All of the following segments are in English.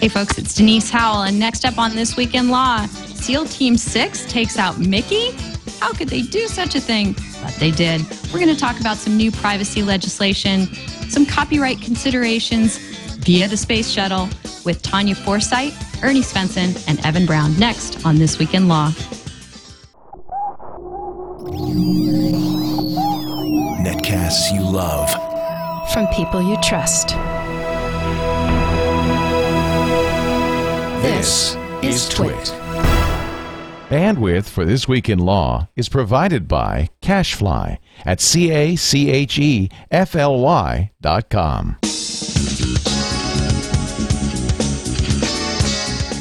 Hey, folks, it's Denise Howell. And next up on This Week in Law, SEAL Team 6 takes out Mickey? How could they do such a thing? But they did. We're going to talk about some new privacy legislation, some copyright considerations via the space shuttle with Tanya Forsheit, Ernie Svenson, and Evan Brown next on This Week in Law. Netcasts you love. From people you trust. This is Twit. Bandwidth for This Week in Law is provided by CacheFly at C-A-C-H-E-F-L-Y dot com.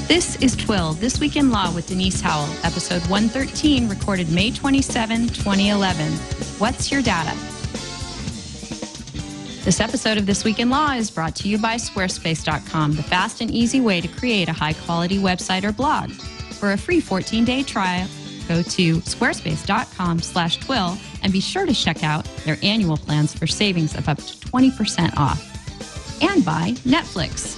This is TWiL, This Week in Law with Denise Howell, episode 113, recorded May 27, 2011. What's your data? This episode of This Week in Law is brought to you by Squarespace.com, the fast and easy way to create a high quality website or blog. For a free 14 day trial, go to squarespace.com slash twil and be sure to check out their annual plans for savings of up to 20% off. And by Netflix.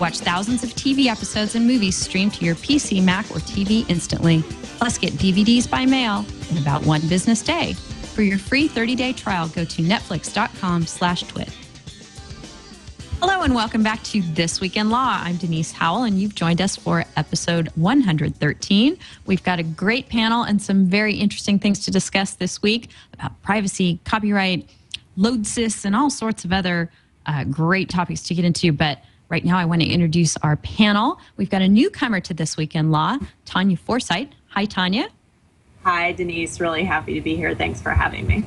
Watch thousands of TV episodes and movies streamed to your PC, Mac, or TV instantly. Plus, get DVDs by mail in about one business day. For your free 30-day trial, go to netflix.com slash twit. Hello and welcome back to This Week in Law. I'm Denise Howell and you've joined us for episode 113. We've got a great panel and some very interesting things to discuss this week about privacy, copyright, Lodsys, and all sorts of other uh, great topics to get into. But right now I want to introduce our panel. We've got a newcomer to This Week in Law, Tanya Forsheit. Hi, Tanya. Hi, Denise. Really happy to be here. Thanks for having me.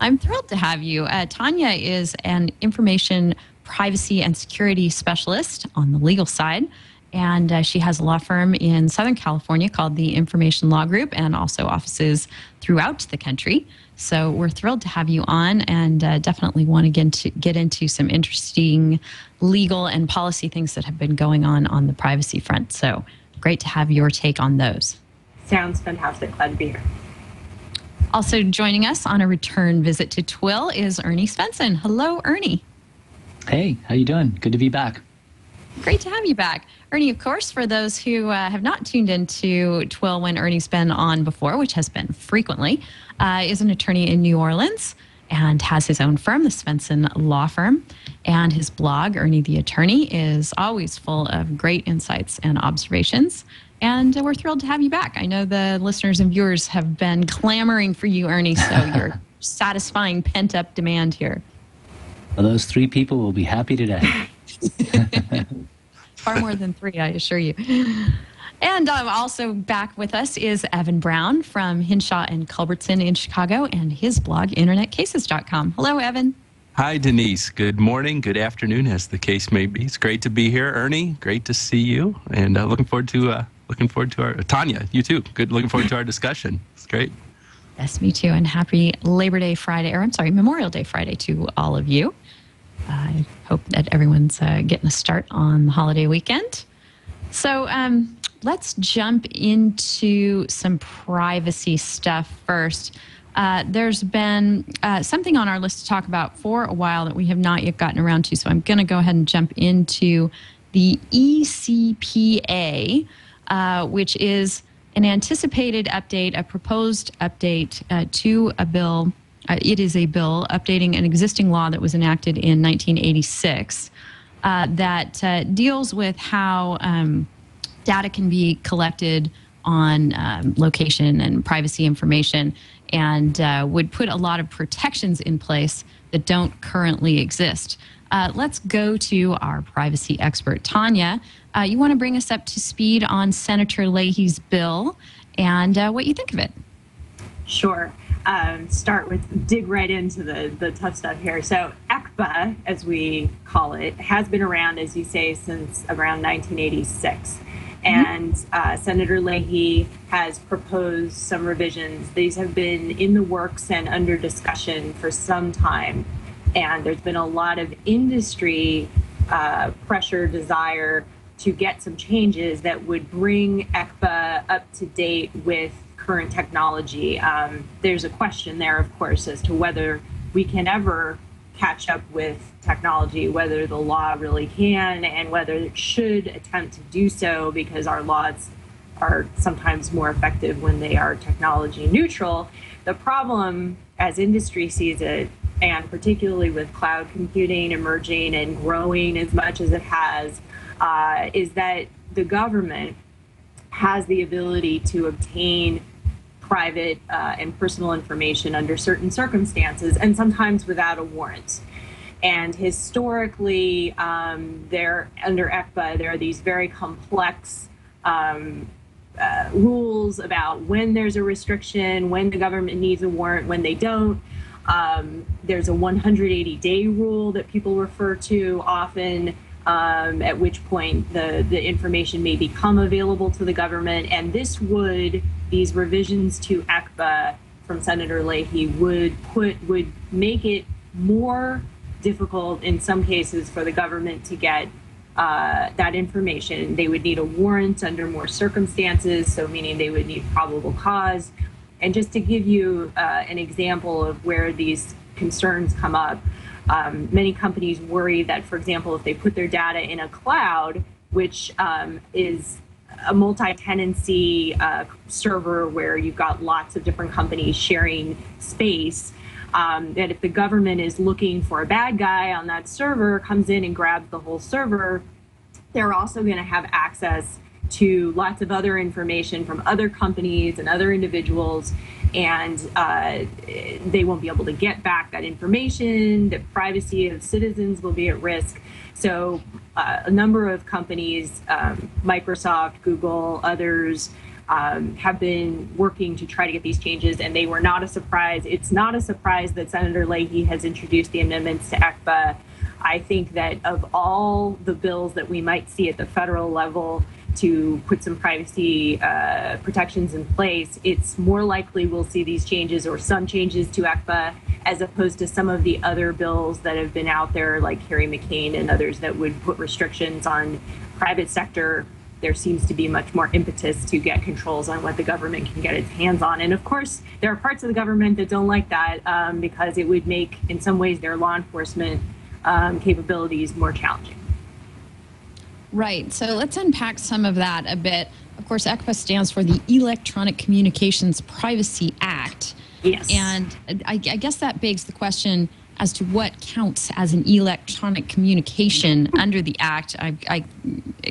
I'm thrilled to have you. Uh, Tanya is an information privacy and security specialist on the legal side. And uh, she has a law firm in Southern California called the Information Law Group and also offices throughout the country. So we're thrilled to have you on and uh, definitely want to get into, get into some interesting legal and policy things that have been going on on the privacy front. So great to have your take on those. Sounds fantastic. Glad to be here. Also joining us on a return visit to TWiL is Ernie Svenson. Hello, Ernie. Hey, how you doing? Good to be back. Great to have you back. Ernie, of course, for those who uh, have not tuned into TWiL when Ernie's been on before, which has been frequently, uh, is an attorney in New Orleans and has his own firm, the Svenson Law Firm. And his blog, Ernie the Attorney, is always full of great insights and observations. And we're thrilled to have you back. I know the listeners and viewers have been clamoring for you, Ernie, so you're satisfying pent up demand here. Well, those three people will be happy today. Far more than three, I assure you. And um, also back with us is Evan Brown from Hinshaw and Culbertson in Chicago and his blog, internetcases.com. Hello, Evan. Hi, Denise. Good morning, good afternoon, as the case may be. It's great to be here, Ernie. Great to see you, and uh, looking forward to uh, looking forward to our Tanya. You too. Good. Looking forward to our discussion. It's great. Yes, me too. And happy Labor Day Friday, or I'm sorry, Memorial Day Friday to all of you. I hope that everyone's uh, getting a start on the holiday weekend. So um, let's jump into some privacy stuff first. Uh, there's been uh, something on our list to talk about for a while that we have not yet gotten around to. So I'm going to go ahead and jump into the ECPA, uh, which is an anticipated update, a proposed update uh, to a bill uh, it is a bill updating an existing law that was enacted in 1986 uh, that uh, deals with how um, data can be collected on um, location and privacy information and uh, would put a lot of protections in place that don't currently exist. Let's go to our privacy expert, Tanya. Uh, you want to bring us up to speed on Senator Leahy's bill and what you think of it? Sure um, start with dig right into the the tough stuff here. So ECPA, as we call it, has been around, as you say, since around 1986. Mm-hmm. And uh, Senator Leahy has proposed some revisions. These have been in the works and under discussion for some time. And there's been a lot of industry uh, pressure, desire to get some changes that would bring ECPA up to date with current technology. Um, there's a question there, of course, as to whether we can ever catch up with technology, whether the law really can and whether it should attempt to do so because our laws are sometimes more effective when they are technology neutral. The problem, as industry sees it, and particularly with cloud computing emerging and growing as much as it has, uh, is that the government has the ability to obtain private uh, and personal information under certain circumstances and sometimes without a warrant. And historically, um, there under ECPA, there are these very complex um, uh, rules about when there's a restriction, when the government needs a warrant, when they don't. Um, there's a 180 day rule that people refer to often, um, at which point the, the information may become available to the government. And this would, these revisions to ECPA from Senator Leahy would put, would make it more difficult in some cases for the government to get uh, that information. They would need a warrant under more circumstances, so meaning they would need probable cause. And just to give you uh, an example of where these concerns come up, um, many companies worry that, for example, if they put their data in a cloud, which um, is a multi-tenancy uh, server where you've got lots of different companies sharing space, um, that if the government is looking for a bad guy on that server, comes in and grabs the whole server, they're also going to have access to lots of other information from other companies and other individuals, and uh, they won't be able to get back that information. The privacy of citizens will be at risk. So, uh, a number of companies, um, Microsoft, Google, others, um, have been working to try to get these changes, and they were not a surprise. It's not a surprise that Senator Leahy has introduced the amendments to ECPA. I think that of all the bills that we might see at the federal level to put some privacy uh, protections in place, it's more likely we'll see these changes or some changes to ECPA as opposed to some of the other bills that have been out there, like Kerry McCain and others that would put restrictions on private sector there seems to be much more impetus to get controls on what the government can get its hands on. And of course, there are parts of the government that don't like that um, because it would make, in some ways, their law enforcement um, capabilities more challenging. Right. So let's unpack some of that a bit. Of course, ECPA stands for the Electronic Communications Privacy Act. Yes. And I, I guess that begs the question as to what counts as an electronic communication under the Act. I, I,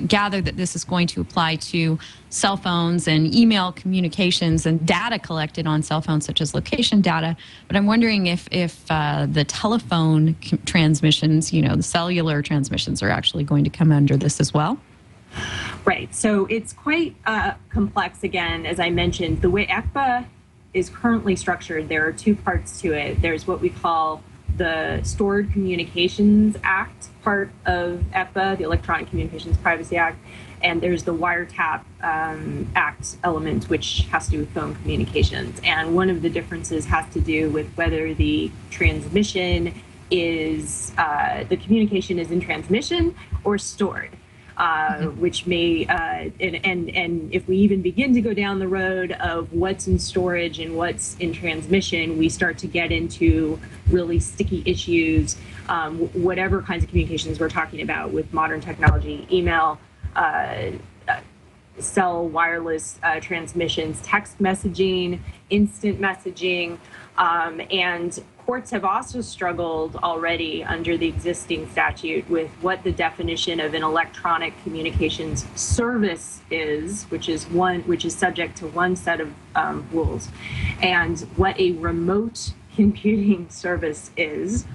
gather that this is going to apply to cell phones and email communications and data collected on cell phones, such as location data. But I'm wondering if, if uh, the telephone transmissions, you know, the cellular transmissions, are actually going to come under this as well. Right. So it's quite uh, complex. Again, as I mentioned, the way ECPA is currently structured, there are two parts to it. There's what we call the Stored Communications Act part of ECPA, the Electronic Communications Privacy Act, and there's the Wiretap um, Act element, which has to do with phone communications. And one of the differences has to do with whether the transmission is uh, the communication is in transmission or stored. Uh, mm-hmm. which may uh, and, and and if we even begin to go down the road of what's in storage and what's in transmission, we start to get into really sticky issues. Um, whatever kinds of communications we're talking about with modern technology, email, uh, uh cell wireless uh, transmissions, text messaging, instant messaging, um, and courts have also struggled already under the existing statute with what the definition of an electronic communications service is, which is one which is subject to one set of um, rules, and what a remote computing service is,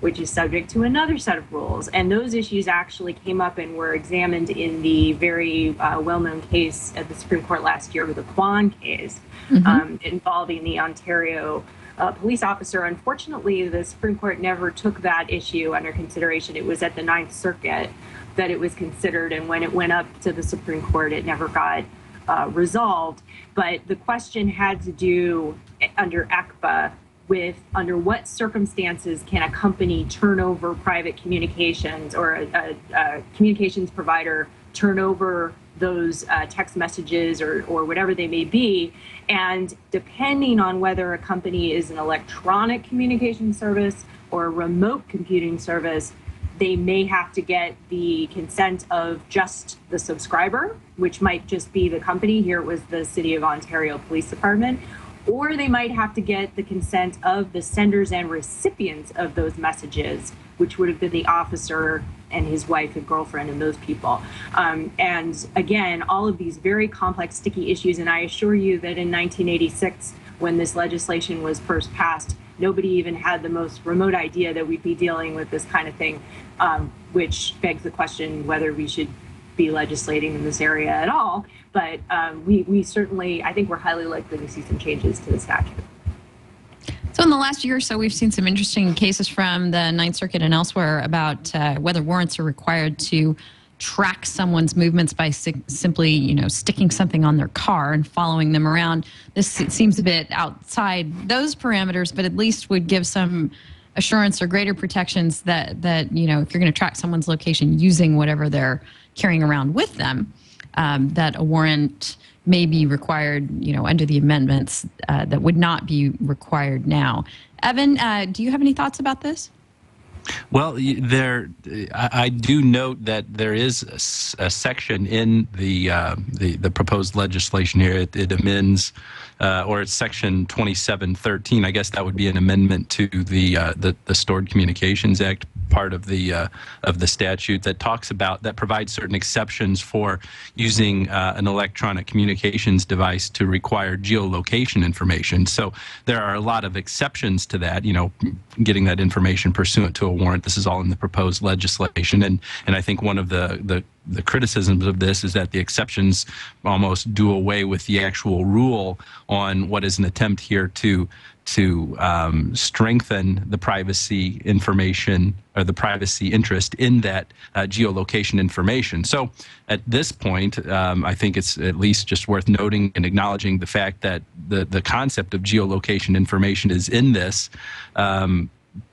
which is subject to another set of rules. And those issues actually came up and were examined in the very uh, well known case at the Supreme Court last year, with the Quon case, mm-hmm. um, involving the Ontario uh, police officer. Unfortunately, the Supreme Court never took that issue under consideration. It was at the Ninth Circuit that it was considered, and when it went up to the Supreme Court, it never got uh, resolved. But the question had to do eh, under ECPA with under what circumstances can a company turn over private communications or a, a, a communications provider turn over those uh, text messages or, or whatever they may be. And depending on whether a company is an electronic communication service or a remote computing service, they may have to get the consent of just the subscriber, which might just be the company. Here it was the City of Ontario Police Department. Or they might have to get the consent of the senders and recipients of those messages, which would have been the officer and his wife and girlfriend and those people. Um, and again, all of these very complex, sticky issues. And I assure you that in 1986, when this legislation was first passed, nobody even had the most remote idea that we'd be dealing with this kind of thing, um, which begs the question whether we should be legislating in this area at all. But um, we, we certainly, I think we're highly likely to see some changes to the statute. So, in the last year or so, we've seen some interesting cases from the Ninth Circuit and elsewhere about uh, whether warrants are required to track someone's movements by si- simply, you know, sticking something on their car and following them around. This seems a bit outside those parameters, but at least would give some assurance or greater protections that that you know, if you're going to track someone's location using whatever they're carrying around with them, um, that a warrant may be required, you know, under the amendments uh, that would not be required now. Evan, uh, do you have any thoughts about this? Well, there, I, do note that there is a, section in the, uh, the the proposed legislation here. It, it amends, uh, or it's section 2713. I guess that would be an amendment to the uh, the, the Stored Communications Act part of the uh, of the statute that talks about that provides certain exceptions for using uh, an electronic communications device to require geolocation information. So there are a lot of exceptions to that. You know, getting that information pursuant to a warrant. This is all in the proposed legislation, and and I think one of the the the criticisms of this is that the exceptions almost do away with the actual rule on what is an attempt here to to um, strengthen the privacy information or the privacy interest in that uh, geolocation information. So at this point, um, I think it's at least just worth noting and acknowledging the fact that the, the concept of geolocation information is in this. Um,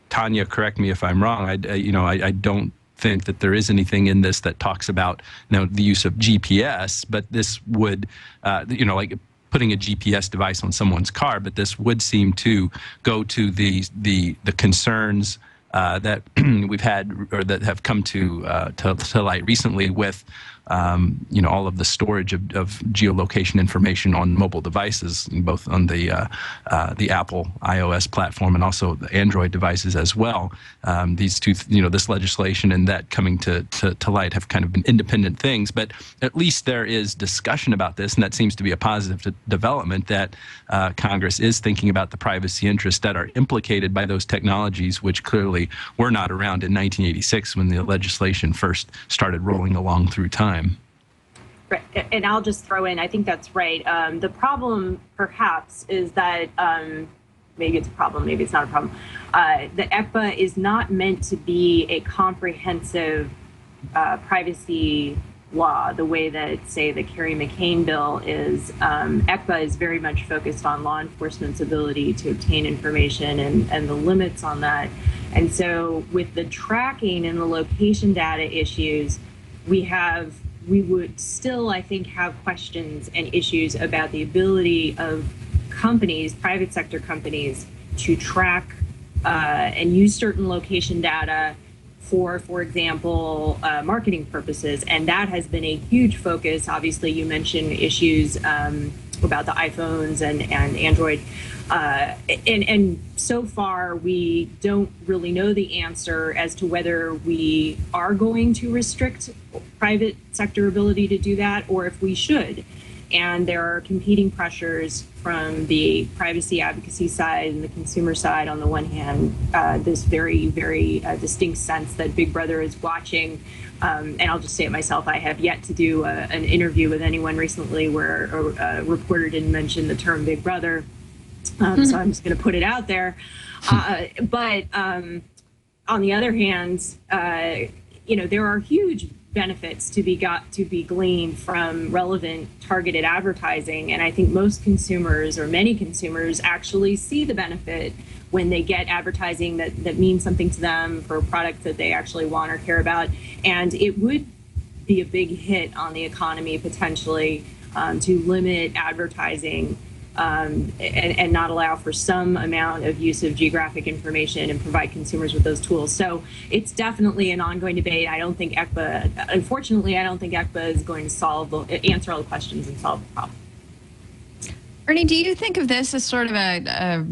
Tanya, correct me if I'm wrong. I, I- you know, I, I don't think that there is anything in this that talks about you know the use of GPS, but this would, uh, you know, like putting a GPS device on someone's car. But this would seem to go to the the the concerns. Uh, that we've had or that have come to, uh, to to light recently with um, you know all of the storage of, of geolocation information on mobile devices, both on the uh, uh, the Apple iOS platform and also the Android devices as well. Um, these two, you know, this legislation and that coming to, to to light have kind of been independent things, but at least there is discussion about this, and that seems to be a positive de- development that uh, Congress is thinking about the privacy interests that are implicated by those technologies, which clearly were not around in 1986 when the legislation first started rolling along through time. Right. And I'll just throw in, I think that's right. Um, the problem, perhaps, is that um, maybe it's a problem, maybe it's not a problem. Uh, the ECPA is not meant to be a comprehensive uh, privacy law the way that, say, the Kerry McCain bill is. Um, ECPA is very much focused on law enforcement's ability to obtain information and, and the limits on that. And so, with the tracking and the location data issues, we have we would still, I think, have questions and issues about the ability of companies, private sector companies, to track uh, and use certain location data for, for example, uh, marketing purposes. And that has been a huge focus. Obviously, you mentioned issues um, about the iPhones and, and Android. Uh, and, and so far, we don't really know the answer as to whether we are going to restrict private sector ability to do that or if we should. And there are competing pressures from the privacy advocacy side and the consumer side. On the one hand, uh, this very, very uh, distinct sense that Big Brother is watching. Um, and I'll just say it myself I have yet to do a, an interview with anyone recently where a, a reporter didn't mention the term Big Brother. Um, so I'm just going to put it out there. Uh, but um, on the other hand, uh, you know, there are huge benefits to be got to be gleaned from relevant targeted advertising and i think most consumers or many consumers actually see the benefit when they get advertising that that means something to them for a product that they actually want or care about and it would be a big hit on the economy potentially um, to limit advertising um, and, and not allow for some amount of use of geographic information and provide consumers with those tools. So it's definitely an ongoing debate. I don't think ECPA, unfortunately, I don't think ECPA is going to solve answer all the questions and solve the problem. Ernie, do you think of this as sort of a, a,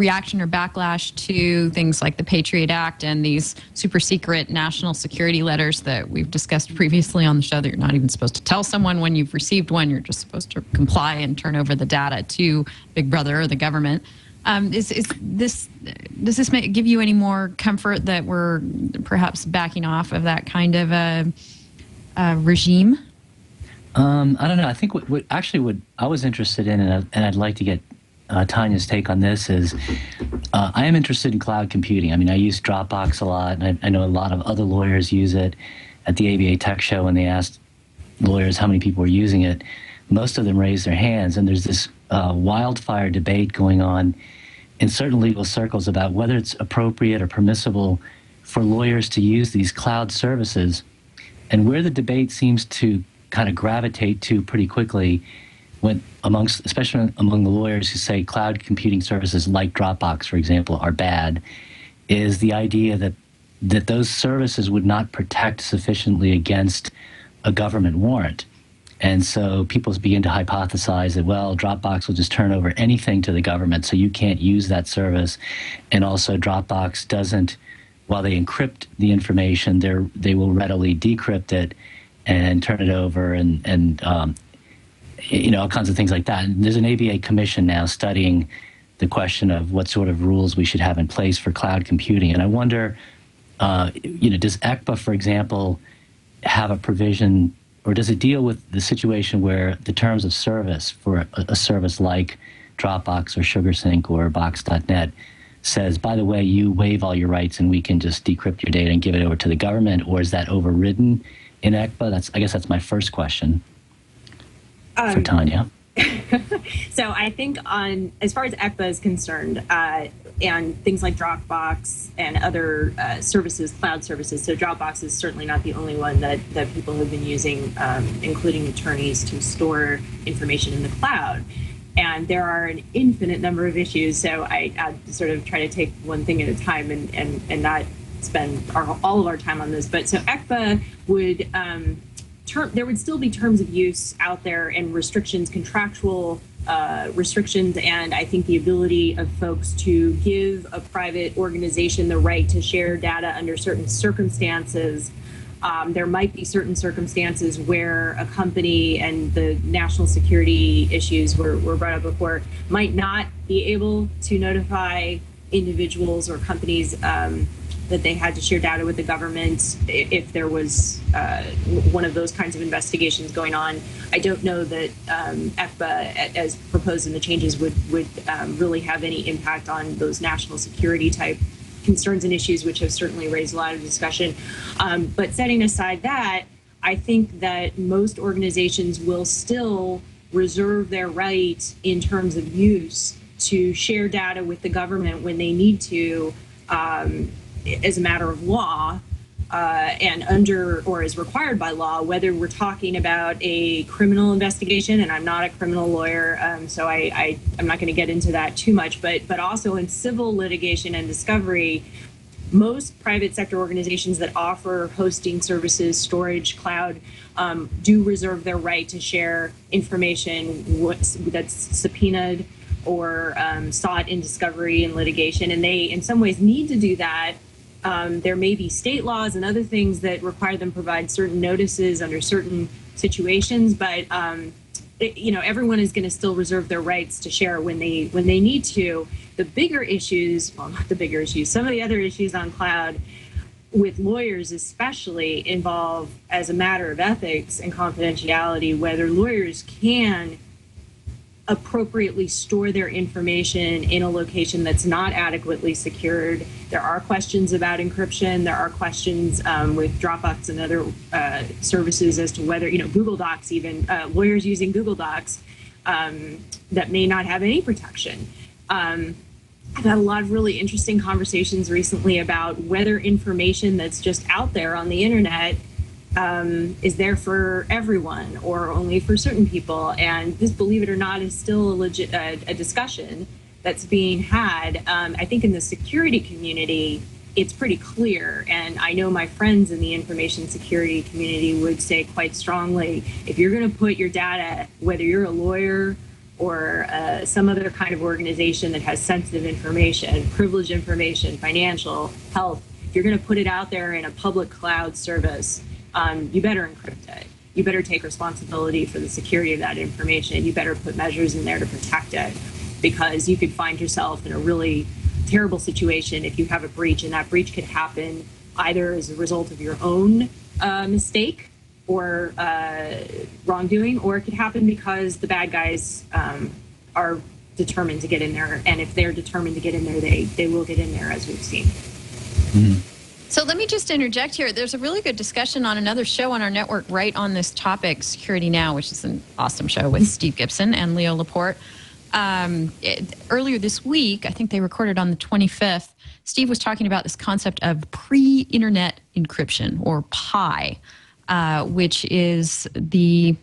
reaction or backlash to things like the Patriot Act and these super secret national security letters that we've discussed previously on the show that you're not even supposed to tell someone when you've received one? You're just supposed to comply and turn over the data to Big Brother or the government. Um, is, is this does this make, give you any more comfort that we're perhaps backing off of that kind of a, a regime? Um, I don't know. I think what, what, actually what I was interested in, and, I, and I'd like to get uh, Tanya's take on this is uh, I am interested in cloud computing. I mean, I use Dropbox a lot, and I, I, know a lot of other lawyers use it. At the ABA Tech Show, when they asked lawyers how many people were using it, most of them raised their hands. And there's this uh, wildfire debate going on in certain legal circles about whether it's appropriate or permissible for lawyers to use these cloud services. And where the debate seems to kind of gravitate to pretty quickly when amongst especially among the lawyers who say cloud computing services like Dropbox, for example, are bad, is the idea that that those services would not protect sufficiently against a government warrant. And so people begin to hypothesize that, well, Dropbox will just turn over anything to the government, so you can't use that service. And also, Dropbox doesn't, while they encrypt the information, they they will readily decrypt it and turn it over and, and um, you know, all kinds of things like that. And there's an ABA commission now studying the question of what sort of rules we should have in place for cloud computing. And I wonder, uh, you know, does ECPA, for example, have a provision, or does it deal with the situation where the terms of service for a, a service like Dropbox or SugarSync or Box.net says, by the way, you waive all your rights and we can just decrypt your data and give it over to the government, or is that overridden in ECPA? That's, I guess that's my first question um, Tanya. so I think on as far as ECPA is concerned, uh, and things like Dropbox and other uh, services, cloud services. So Dropbox is certainly not the only one that that people have been using, um, including attorneys, to store information in the cloud. And there are an infinite number of issues. So I, I sort of try to take one thing at a time and and and not spend our, all of our time on this. But so ECPA would. Um, term, there would still be terms of use out there and restrictions, contractual uh, restrictions, and I think the ability of folks to give a private organization the right to share data under certain circumstances. Um, there might be certain circumstances where a company and the national security issues were, were brought up before might not be able to notify individuals or companies um, that they had to share data with the government if there was uh, one of those kinds of investigations going on. I don't know that um, as proposed in the changes, would would um, really have any impact on those national security type concerns and issues, which have certainly raised a lot of discussion. Um, but setting aside that, I think that most organizations will still reserve their right in terms of use to share data with the government when they need to um, as a matter of law uh, and under or is required by law, whether we're talking about a criminal investigation, and I'm not a criminal lawyer, um, so I, I, am not going to get into that too much, but but also in civil litigation and discovery, most private sector organizations that offer hosting services, storage, cloud, um, do reserve their right to share information that's subpoenaed or um, sought in discovery and litigation, and they in some ways need to do that um, there may be state laws and other things that require them provide certain notices under certain situations, but um, it, you know everyone is going to still reserve their rights to share when they when they need to. The bigger issues, well, not the bigger issues, some of the other issues on cloud with lawyers especially involve as a matter of ethics and confidentiality whether lawyers can appropriately store their information in a location that's not adequately secured. There are questions about encryption. There are questions um, with Dropbox and other uh, services as to whether, you know, Google Docs, even uh, lawyers using Google Docs um, that may not have any protection. Um, I've had a lot of really interesting conversations recently about whether information that's just out there on the internet um, is there for everyone or only for certain people. And this, believe it or not, is still a legit uh, a discussion that's being had. Um, I think in the security community, it's pretty clear. And I know my friends in the information security community would say quite strongly if you're going to put your data, whether you're a lawyer or uh, some other kind of organization that has sensitive information, privileged information, financial, health, if you're going to put it out there in a public cloud service, um, you better encrypt it. You better take responsibility for the security of that information. You better put measures in there to protect it because you could find yourself in a really terrible situation if you have a breach, and that breach could happen either as a result of your own uh, mistake or uh, wrongdoing, or it could happen because the bad guys um, are determined to get in there. And if they're determined to get in there, they they will get in there, as we've seen. So let me just interject here. There's a really good discussion on another show on our network right on this topic, Security Now, which is an awesome show with Steve Gibson and Leo Laporte. Um, it- earlier this week, I think they recorded on the 25th, Steve was talking about this concept of pre internet encryption or PI, uh, which is the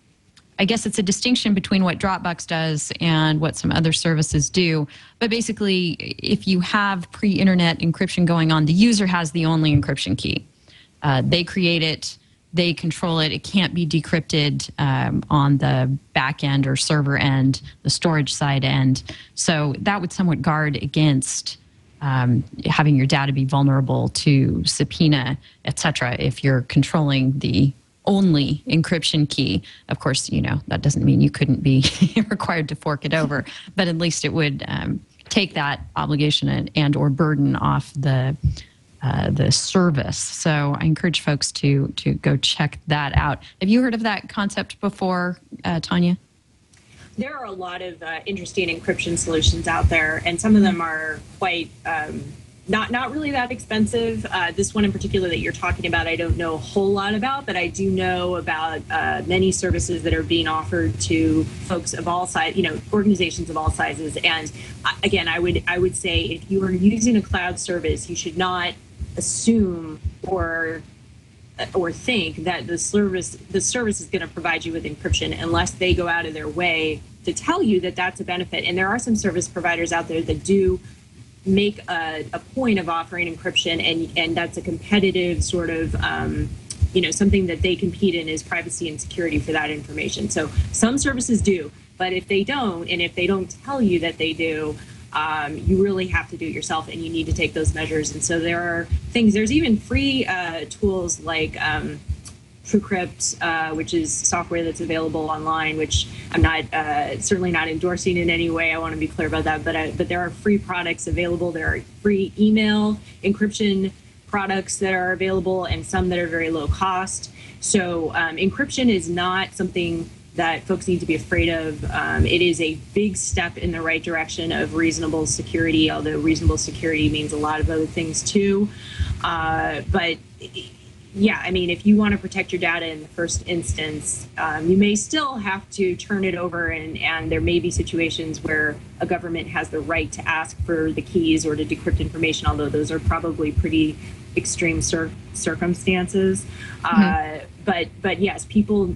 I guess it's a distinction between what Dropbox does and what some other services do. But basically, if you have pre internet encryption going on, the user has the only encryption key. Uh, they create it, they control it. It can't be decrypted um, on the back end or server end, the storage side end. So that would somewhat guard against um, having your data be vulnerable to subpoena, et cetera, if you're controlling the only encryption key. Of course, you know, that doesn't mean you couldn't be required to fork it over, but at least it would um, take that obligation and, and or burden off the uh, the service. So I encourage folks to to go check that out. Have you heard of that concept before, uh, Tanya? there are a lot of uh, interesting encryption solutions out there, and some of them are quite um, not not really that expensive. Uh, this one in particular that you're talking about, I don't know a whole lot about, but I do know about uh, many services that are being offered to folks of all sizes, you know, organizations of all sizes. And uh, again, I would I would say if you are using a cloud service, you should not assume or or think that the service the service is going to provide you with encryption unless they go out of their way to tell you that that's a benefit. And there are some service providers out there that do make a, a point of offering encryption, and and that's a competitive sort of. Um, you know something that they compete in is privacy and security for that information so some services do but if they don't and if they don't tell you that they do um, you really have to do it yourself and you need to take those measures and so there are things there's even free uh, tools like um, TrueCrypt, uh, which is software that's available online, which I'm not uh, certainly not endorsing in any way. I want to be clear about that. But uh, but there are free products available. There are free email encryption products that are available, and some that are very low cost. So um, encryption is not something that folks need to be afraid of. Um, it is a big step in the right direction of reasonable security, although reasonable security means a lot of other things too. Uh, but yeah, I mean, if you want to protect your data in the first instance, um, you may still have to turn it over, and, and there may be situations where a government has the right to ask for the keys or to decrypt information, although those are probably pretty extreme cir- circumstances. Uh, but but yes, people,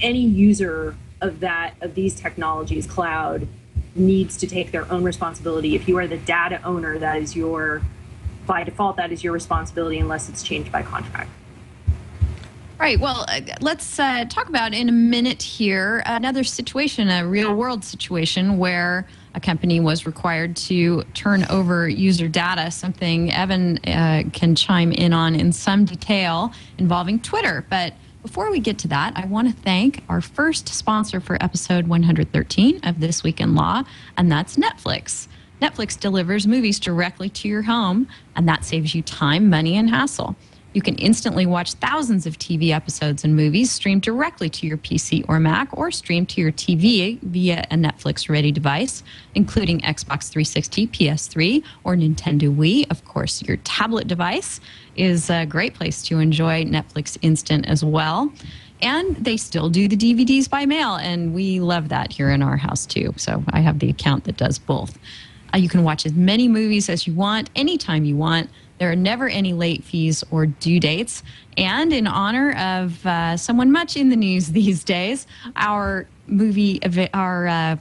any user of that of these technologies, cloud, needs to take their own responsibility. If you are the data owner, that is your by default that is your responsibility unless it's changed by contract. Right. Well, uh, let's uh, talk about in a minute here another situation, a real world situation where a company was required to turn over user data, something Evan uh, can chime in on in some detail involving Twitter. But before we get to that, I want to thank our first sponsor for episode 113 of This Week in Law, and that's Netflix. Netflix delivers movies directly to your home, and that saves you time, money, and hassle. You can instantly watch thousands of TV episodes and movies streamed directly to your PC or Mac or streamed to your TV via a Netflix ready device, including Xbox 360, PS3, or Nintendo Wii. Of course, your tablet device is a great place to enjoy Netflix Instant as well. And they still do the DVDs by mail, and we love that here in our house too. So I have the account that does both. Uh, you can watch as many movies as you want, anytime you want. There are never any late fees or due dates. And in honor of uh, someone much in the news these days, our movie, our uh,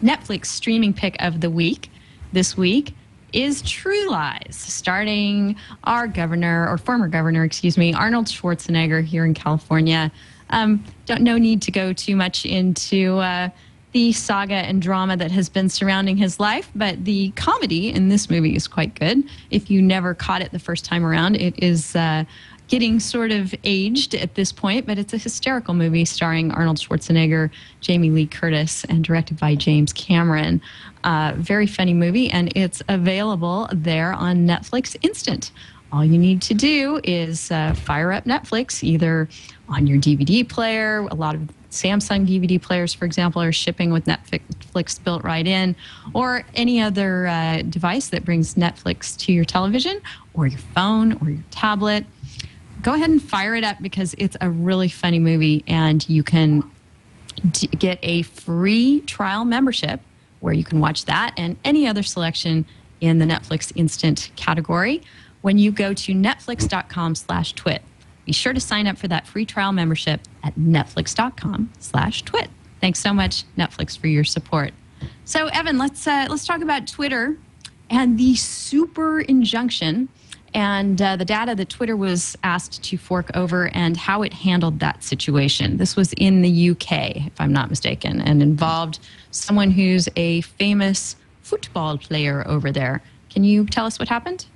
Netflix streaming pick of the week this week is True Lies, starting our governor or former governor, excuse me, Arnold Schwarzenegger here in California. Um, don't no need to go too much into uh, the saga and drama that has been surrounding his life, but the comedy in this movie is quite good. If you never caught it the first time around, it is uh, getting sort of aged at this point, but it's a hysterical movie starring Arnold Schwarzenegger, Jamie Lee Curtis, and directed by James Cameron. Uh, very funny movie, and it's available there on Netflix Instant. All you need to do is uh, fire up Netflix either on your DVD player. A lot of Samsung DVD players, for example, are shipping with Netflix built right in, or any other uh, device that brings Netflix to your television or your phone or your tablet go ahead and fire it up because it's a really funny movie and you can d- get a free trial membership where you can watch that and any other selection in the Netflix instant category when you go to netflix.com slash twit. Be sure to sign up for that free trial membership at netflix.com slash twit. Thanks so much, Netflix, for your support. So, Evan, let's uh, let's talk about Twitter and the super injunction and uh, the data that Twitter was asked to fork over and how it handled that situation. This was in the UK, if I'm not mistaken, and involved someone who's a famous football player over there. Can you tell us what happened?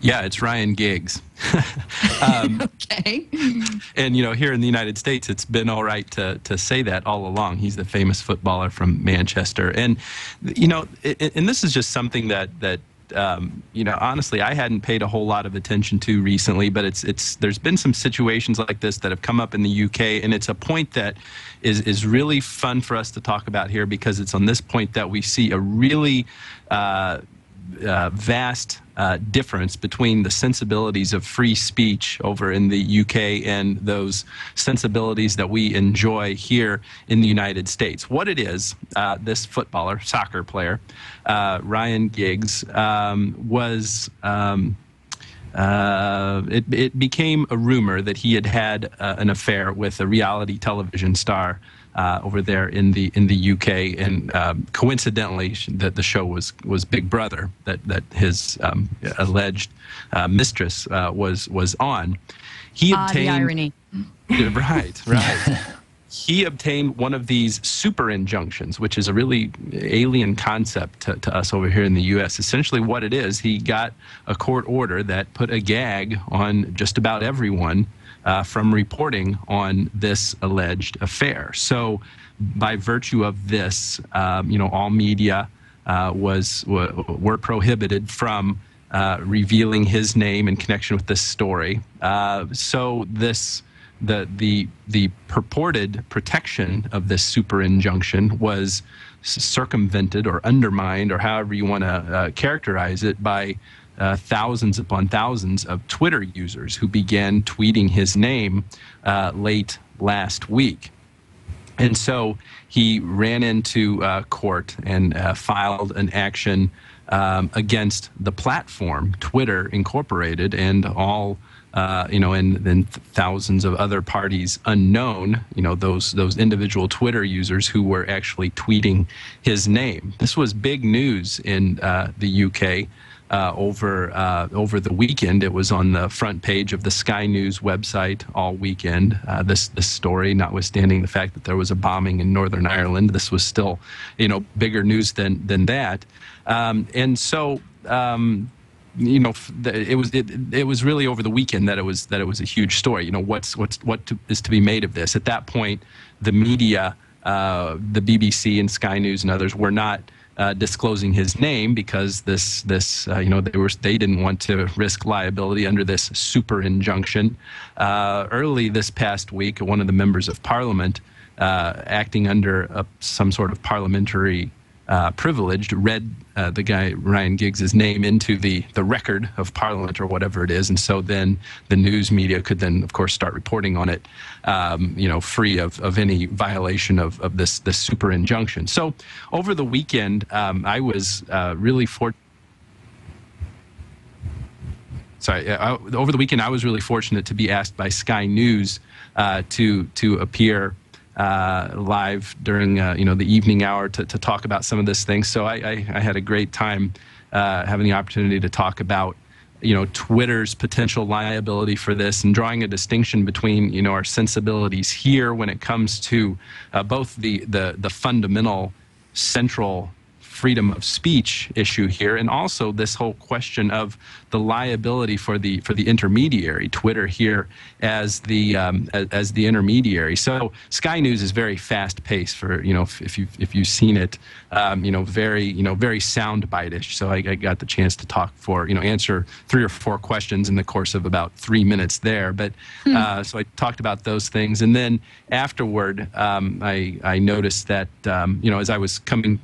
Yeah, it's Ryan Giggs. um, okay. And you know, here in the United States, it's been all right to to say that all along. He's the famous footballer from Manchester, and you know, it, and this is just something that that um, you know, honestly, I hadn't paid a whole lot of attention to recently, but it's it's there's been some situations like this that have come up in the UK, and it's a point that is is really fun for us to talk about here because it's on this point that we see a really uh, uh, vast uh, difference between the sensibilities of free speech over in the UK and those sensibilities that we enjoy here in the United States. What it is, uh, this footballer, soccer player, uh, Ryan Giggs, um, was. Um, uh, it, it became a rumor that he had had uh, an affair with a reality television star uh, over there in the in the UK, and um, coincidentally, that the show was was Big Brother that that his um, alleged uh, mistress uh, was was on. He obtained the irony. right, right. he obtained one of these super injunctions, which is a really alien concept to, to, us over here in the U.S. Essentially, what it is, he got a court order that put a gag on just about everyone uh, from reporting on this alleged affair. So, by virtue of this, um, you know, all media uh, was w- were prohibited from uh, revealing his name in connection with this story. Uh, so this the the the purported protection of this super injunction was circumvented or undermined or however you want to uh, characterize it by uh, thousands upon thousands of Twitter users who began tweeting his name uh, late last week. And so he ran into uh, court and uh, filed an action um, against the platform, Twitter Incorporated, and all. Uh, you know, and then thousands of other parties unknown, you know, those those individual Twitter users who were actually tweeting his name. This was big news in uh, the UK uh, over uh, over the weekend. It was on the front page of the Sky News website all weekend. Uh, this this story, notwithstanding the fact that there was a bombing in Northern Ireland, this was still, you know, bigger news than than that. Um, and so. Um, you know, it was it, it was really over the weekend that it was that it was a huge story. You know, what's what's what to, is to be made of this? At that point, the media, uh, the BBC and Sky News and others were not uh, disclosing his name because this this uh, you know they were they didn't want to risk liability under this super injunction. Uh, early this past week, one of the members of parliament, uh, acting under a, some sort of parliamentary uh, privileged, read uh, the guy Ryan Giggs' name into the the record of Parliament or whatever it is, and so then the news media could then, of course, start reporting on it, um, you know, free of, of any violation of, of this this super injunction. So over the weekend, um, I was uh, really fortunate sorry, uh, I, over the weekend, I was really fortunate to be asked by Sky News uh, to to appear uh, live during uh, you know the evening hour to, to talk about some of this thing. So I, I, I had a great time uh, having the opportunity to talk about you know Twitter's potential liability for this and drawing a distinction between you know our sensibilities here when it comes to uh, both the the the fundamental central freedom of speech issue here, and also this whole question of the liability for the for the intermediary, Twitter here as the um, as, as, the intermediary. So Sky News is very fast paced for you know if, if you if you've seen it, um, you know very you know very soundbite-ish. So I, I, got the chance to talk for you know answer three or four questions in the course of about three minutes there. But hmm. uh, so I talked about those things, and then afterward, um, I I noticed that um, you know as I was coming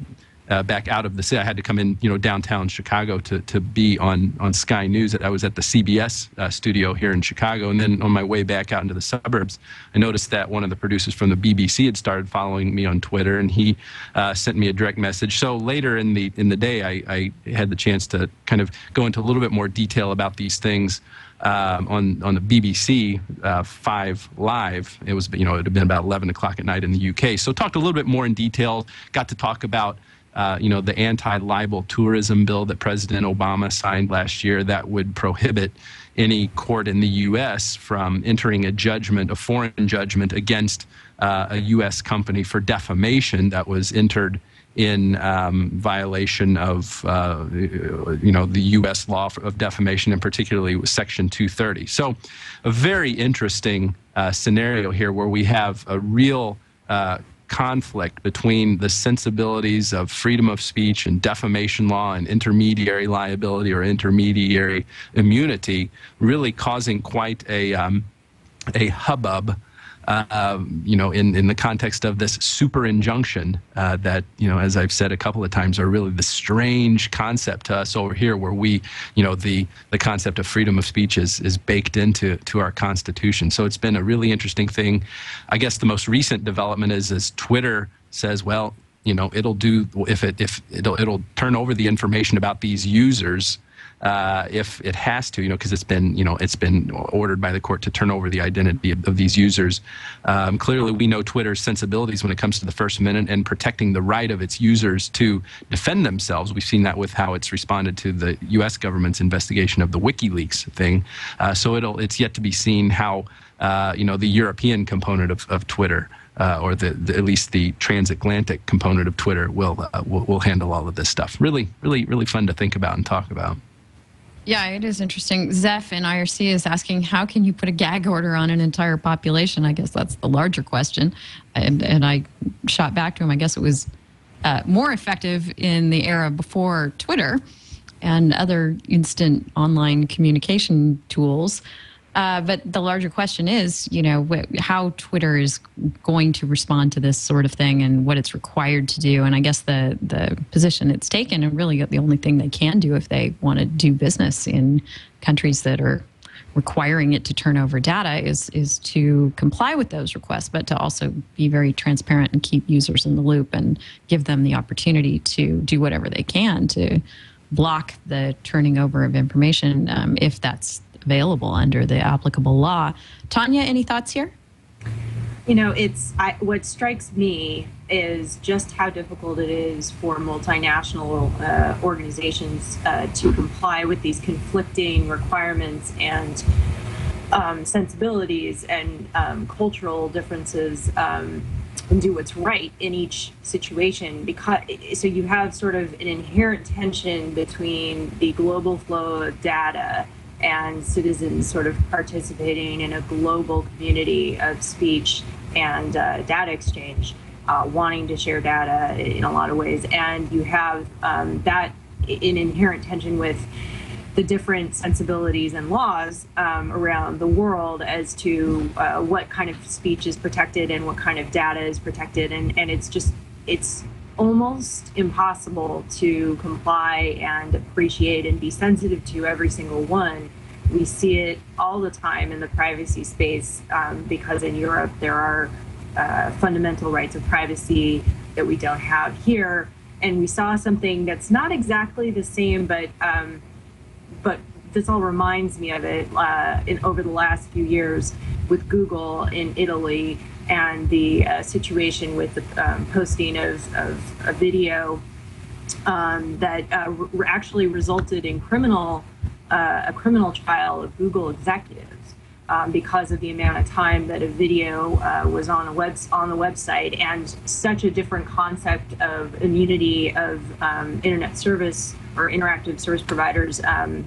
uh, back out of the city. I had to come in, you know, downtown Chicago to, to be on, on Sky News. I was at the CBS uh, studio here in Chicago, and then on my way back out into the suburbs, I noticed that one of the producers from the BBC had started following me on Twitter, and he uh, sent me a direct message. So later in the in the day, I, I had the chance to kind of go into a little bit more detail about these things. Um, on on the BBC uh, Five Live. It was you know it had been about 11 o'clock at night in the UK. So talked a little bit more in detail. Got to talk about uh, you know, the anti-libel tourism bill that President Obama signed last year that would prohibit any court in the U.S. from entering a judgment, a foreign judgment against uh, a U.S. company for defamation that was entered in um, violation of uh, you know the U.S. law of defamation, and particularly Section 230. So, a very interesting uh, scenario here where we have a real uh, conflict between the sensibilities of freedom of speech and defamation law and intermediary liability or intermediary immunity, really causing quite a um, a hubbub um, you know, in, in the context of this super injunction uh, that, you know, as I've said a couple of times, are really the strange concept to us over here, where we, you know, the the concept of freedom of speech is is baked into to our Constitution. So it's been a really interesting thing. I guess the most recent development is as Twitter says, well, you know, it'll do if it if it'll it'll turn over the information about these users uh, if it has to, you know, because it's been, you know, it's been ordered by the court to turn over the identity of, of these users. Um, clearly, we know Twitter's sensibilities when it comes to the First Amendment and protecting the right of its users to defend themselves. We've seen that with how it's responded to the U.S. government's investigation of the WikiLeaks thing. Uh, so it'll, it's yet to be seen how, uh, you know, the European component of, of Twitter. Uh, or the, the, at least the transatlantic component of Twitter will, uh, will will handle all of this stuff. Really, really, really fun to think about and talk about. Yeah, it is interesting. Zeph in IRC is asking, how can you put a gag order on an entire population? I guess that's the larger question. And, and I shot back to him. I guess it was uh, more effective in the era before Twitter and other instant online communication tools. Uh, but the larger question is, you know, wh- how Twitter is going to respond to this sort of thing and what it's required to do. And I guess the the position it's taken, and really the only thing they can do if they want to do business in countries that are requiring it to turn over data is is to comply with those requests, but to also be very transparent and keep users in the loop and give them the opportunity to do whatever they can to block the turning over of information um, if that's available under the applicable law. Tanya, any thoughts here? You know, it's I, what strikes me is just how difficult it is for multinational uh, organizations uh, to comply with these conflicting requirements and um, sensibilities and um, cultural differences um, and do what's right in each situation because so you have sort of an inherent tension between the global flow of data and citizens sort of participating in a global community of speech and uh, data exchange, uh, wanting to share data in a lot of ways. And you have um, that in inherent tension with the different sensibilities and laws um, around the world as to uh, what kind of speech is protected and what kind of data is protected. And, and it's just, it's almost impossible to comply and appreciate and be sensitive to every single one. We see it all the time in the privacy space um, because in Europe there are uh, fundamental rights of privacy that we don't have here. And we saw something that's not exactly the same, but um, but this all reminds me of it uh, in over the last few years with Google in Italy and the uh, situation with the um, posting of, of a video um, that uh, re- actually resulted in criminal uh, a criminal trial of Google executives um, because of the amount of time that a video uh, was on a web on the website and such a different concept of immunity of um, internet service or interactive service providers um,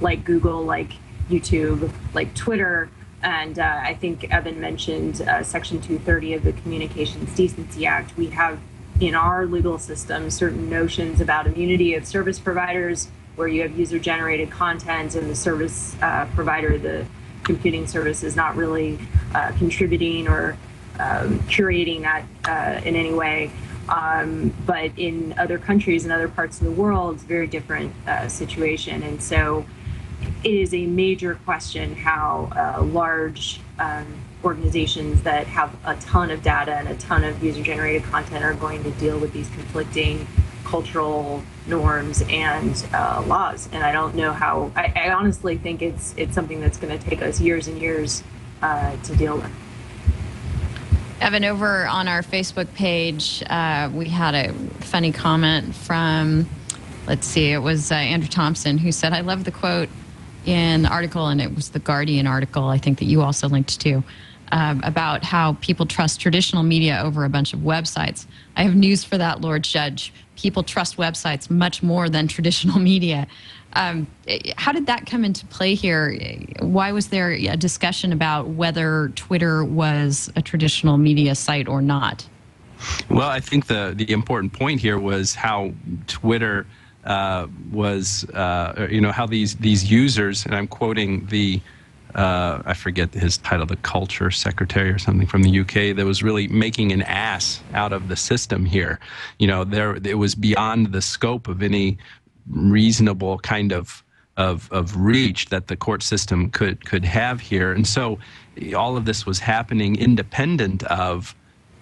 like Google, like YouTube, like Twitter. And uh, I think Evan mentioned uh, Section 230 of the Communications Decency Act. We have in our legal system certain notions about immunity of service providers, where you have user generated content and the service uh, provider, the computing service, is not really uh, contributing or um, curating that uh, in any way. Um, but in other countries and other parts of the world, it's a very different uh, situation. And so it is a major question how uh, large um, organizations that have a ton of data and a ton of user generated content are going to deal with these conflicting cultural norms and uh, laws. And I don't know how, I, I, honestly think it's, it's something that's going to take us years and years uh, to deal with. Evan, over on our Facebook page, uh, we had a funny comment from, let's see, it was uh, Andrew Thompson who said, I love the quote in the article, and it was the Guardian article, I think that you also linked to, um, about how people trust traditional media over a bunch of websites. I have news for that, Lord Judge. People trust websites much more than traditional media. Um, how did that come into play here? Why was there a discussion about whether Twitter was a traditional media site or not? Well, I think the the important point here was how Twitter uh, was, uh, you know, how these these users, and I'm quoting the. Uh, I forget his title, the culture secretary or something from the UK, that was really making an ass out of the system here. You know, there it was beyond the scope of any reasonable kind of of of reach that the court system could could have here. And so all of this was happening independent of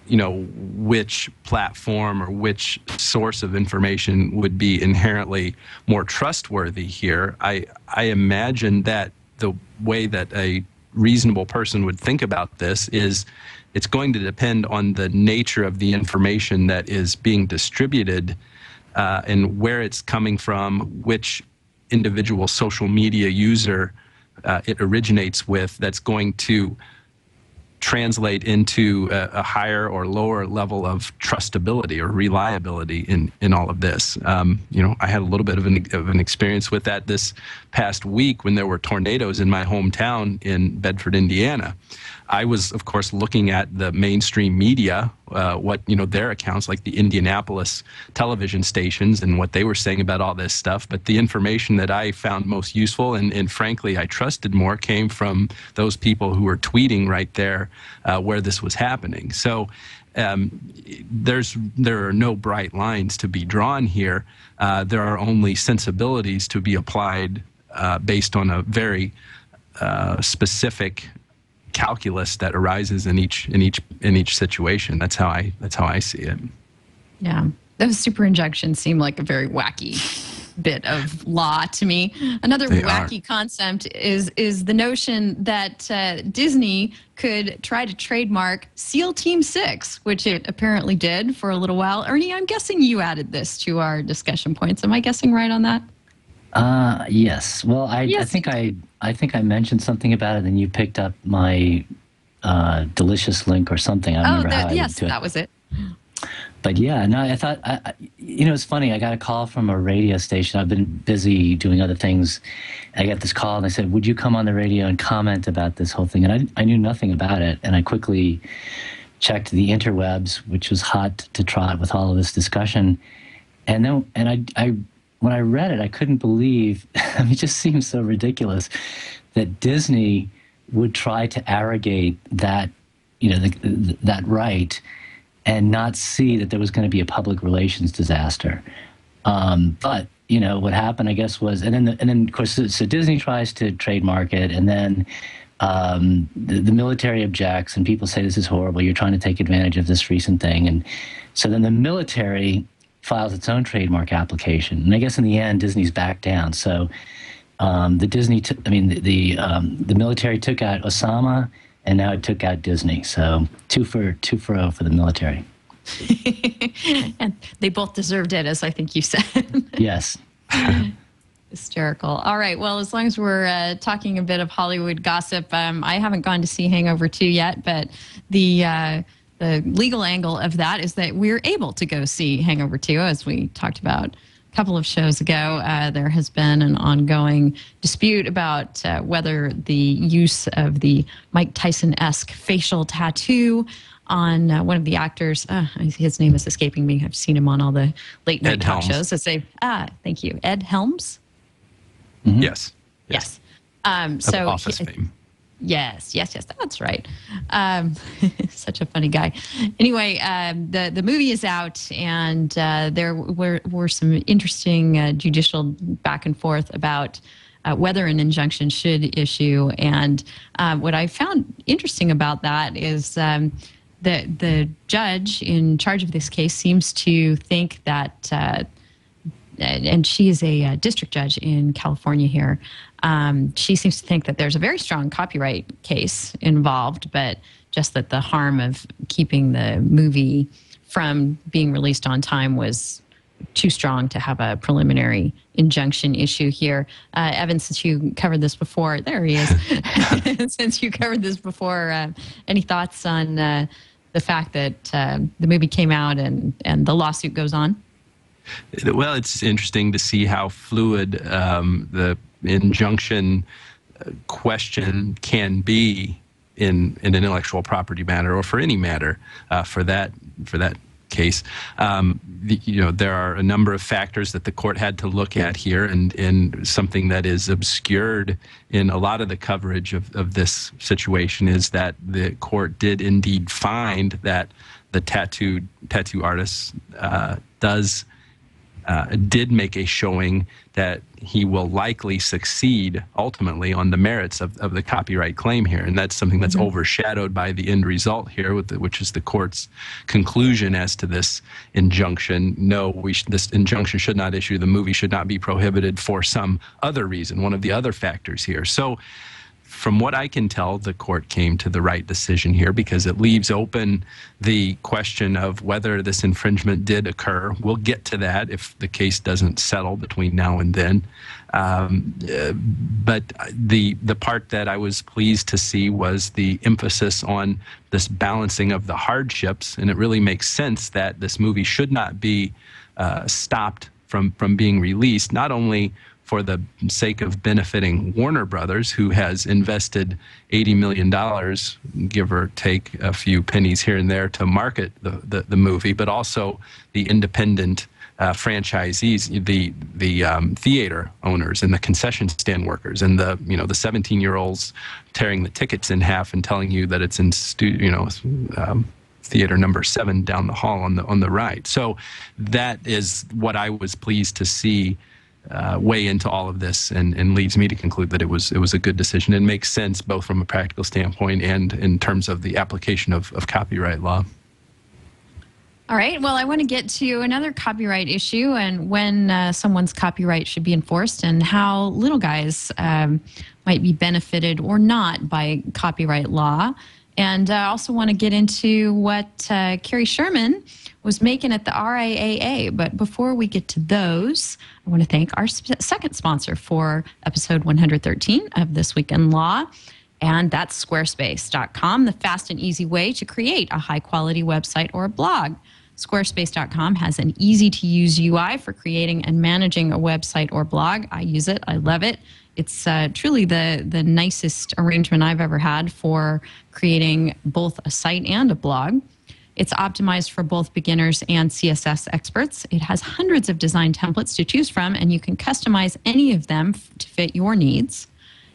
you know which platform or which source of information would be inherently more trustworthy here. I I imagine that the way that a reasonable person would think about this is it's going to depend on the nature of the information that is being distributed uh, and where it's coming from, which individual social media user uh, it originates with that's going to translate into a, a, higher or lower level of trustability or reliability in, in all of this. Um, you know, I had a little bit of an, of an experience with that this past week when there were tornadoes in my hometown in Bedford, Indiana. I was, of course, looking at the mainstream media, uh, what you know their accounts, like the Indianapolis television stations, and what they were saying about all this stuff. But the information that I found most useful, and, and frankly I trusted more, came from those people who were tweeting right there uh, where this was happening. So. Um, there's there are no bright lines to be drawn here. Uh, there are only sensibilities to be applied uh, based on a very uh, specific calculus that arises in each in each in each situation. That's how I that's how I see it. Yeah, those super injunctions seem like a very wacky bit of law to me. Another they wacky are. concept is is the notion that uh, Disney could try to trademark SEAL Team Six, which it apparently did for a little while. Ernie, I'm guessing you added this to our discussion points. Am I guessing right on that? Uh, yes. Well, I, yes. I think I I think I mentioned something about it, and you picked up my uh, delicious link or something. I oh, remember that, how yes, that was it. But yeah, no, I thought, I, you know, it's funny. I got a call from a radio station. I've been busy doing other things. I got this call, and they said, "Would you come on the radio and comment about this whole thing?" And I, I knew nothing about it, and I quickly checked the interwebs, which was hot to trot with all of this discussion. And then, and I, I when I read it, I couldn't believe. I mean, it just seems so ridiculous that Disney would try to arrogate that, you know, the, that right, and not see that there was going to be a public relations disaster. Um, but you know what happened, I guess, was, and then the, and then of course, so, so Disney tries to trademark it, and then um, the, the, military objects, and people say this is horrible. You're trying to take advantage of this recent thing, and so then the military files its own trademark application. And I guess in the end, Disney's backed down. So Um, the Disney, t- I mean, the the, um, the military took out Osama, and now it took out Disney. So two for two for oh for the military. and they both deserved it, as I think you said. Yes. Hysterical. All right. Well, as long as we're uh, talking a bit of Hollywood gossip, um, I haven't gone to see Hangover 2 yet, but the uh, the legal angle of that is that we're able to go see Hangover 2, as we talked about a couple of shows ago. Uh, there has been an ongoing dispute about uh, whether the use of the Mike Tyson esque facial tattoo on uh, one of the actors. Uh, his name is escaping me. I've seen him on all the late night Ed talk Helms. shows. As they, ah, thank you, Ed Helms. Yes. Yes. Um, so Office he- fame. Yes, yes, yes. That's right. Um, such a funny guy. Anyway, um, the the movie is out, and uh, there were were some interesting uh, judicial back and forth about. Uh, whether an injunction should issue, and uh, what I found interesting about that is um, the the judge in charge of this case seems to think that uh, and she is a uh, district judge in California here. Um, she seems to think that there's a very strong copyright case involved, but just that the harm of keeping the movie from being released on time was too strong to have a preliminary injunction issue here. Uh, Evan, since you covered this before, there he is. since you covered this before, uh, any thoughts on uh, the fact that uh, the movie came out and, and the lawsuit goes on? Well, it's interesting to see how fluid um, the injunction uh, question can be in, in an intellectual property matter or for any matter uh, for that for that case. Um, the, you know, there are a number of factors that the court had to look at here, and, and something that is obscured in a lot of the coverage of, of this situation is that the court did indeed find that the tattoo tattoo artist uh, does uh, did make a showing that he will likely succeed ultimately on the merits of, of the copyright claim here. And that's something that's overshadowed by the end result here, with the, which is the court's conclusion as to this injunction. No, we sh- this injunction should not issue. The movie should not be prohibited for some other reason, one of the other factors here. So, from what I can tell, the court came to the right decision here because it leaves open the question of whether this infringement did occur. We'll get to that if the case doesn't settle between now and then. Um, uh, but the the part that I was pleased to see was the emphasis on this balancing of the hardships, and it really makes sense that this movie should not be uh, stopped from from being released. Not only for the sake of benefiting Warner Brothers, who has invested $80 million, give or take a few pennies here and there, to market the, the, the movie, but also the independent uh, franchisees, the the um, theater owners and the concession stand workers, and the you know the 17 year olds tearing the tickets in half and telling you that it's in stu- you know um, theater number seven down the hall on the on the right. So that is what I was pleased to see uh, weigh into all of this, and, and leads me to conclude that it was it was a good decision. and makes sense both from a practical standpoint and in terms of the application of, of copyright law. All right. Well, I want to get to another copyright issue and when uh, someone's copyright should be enforced and how little guys um, might be benefited or not by copyright law. And I also want to get into what uh, Cary Sherman was making at the RIAA. But before we get to those, I want to thank our sp- second sponsor for episode 113 of This Week in Law. And that's squarespace.com, the fast and easy way to create a high quality website or a blog. Squarespace.com has an easy to use UI for creating and managing a website or blog. I use it, I love it. It's uh, truly the, the nicest arrangement I've ever had for creating both a site and a blog. It's optimized for both beginners and CSS experts. It has hundreds of design templates to choose from, and you can customize any of them to fit your needs.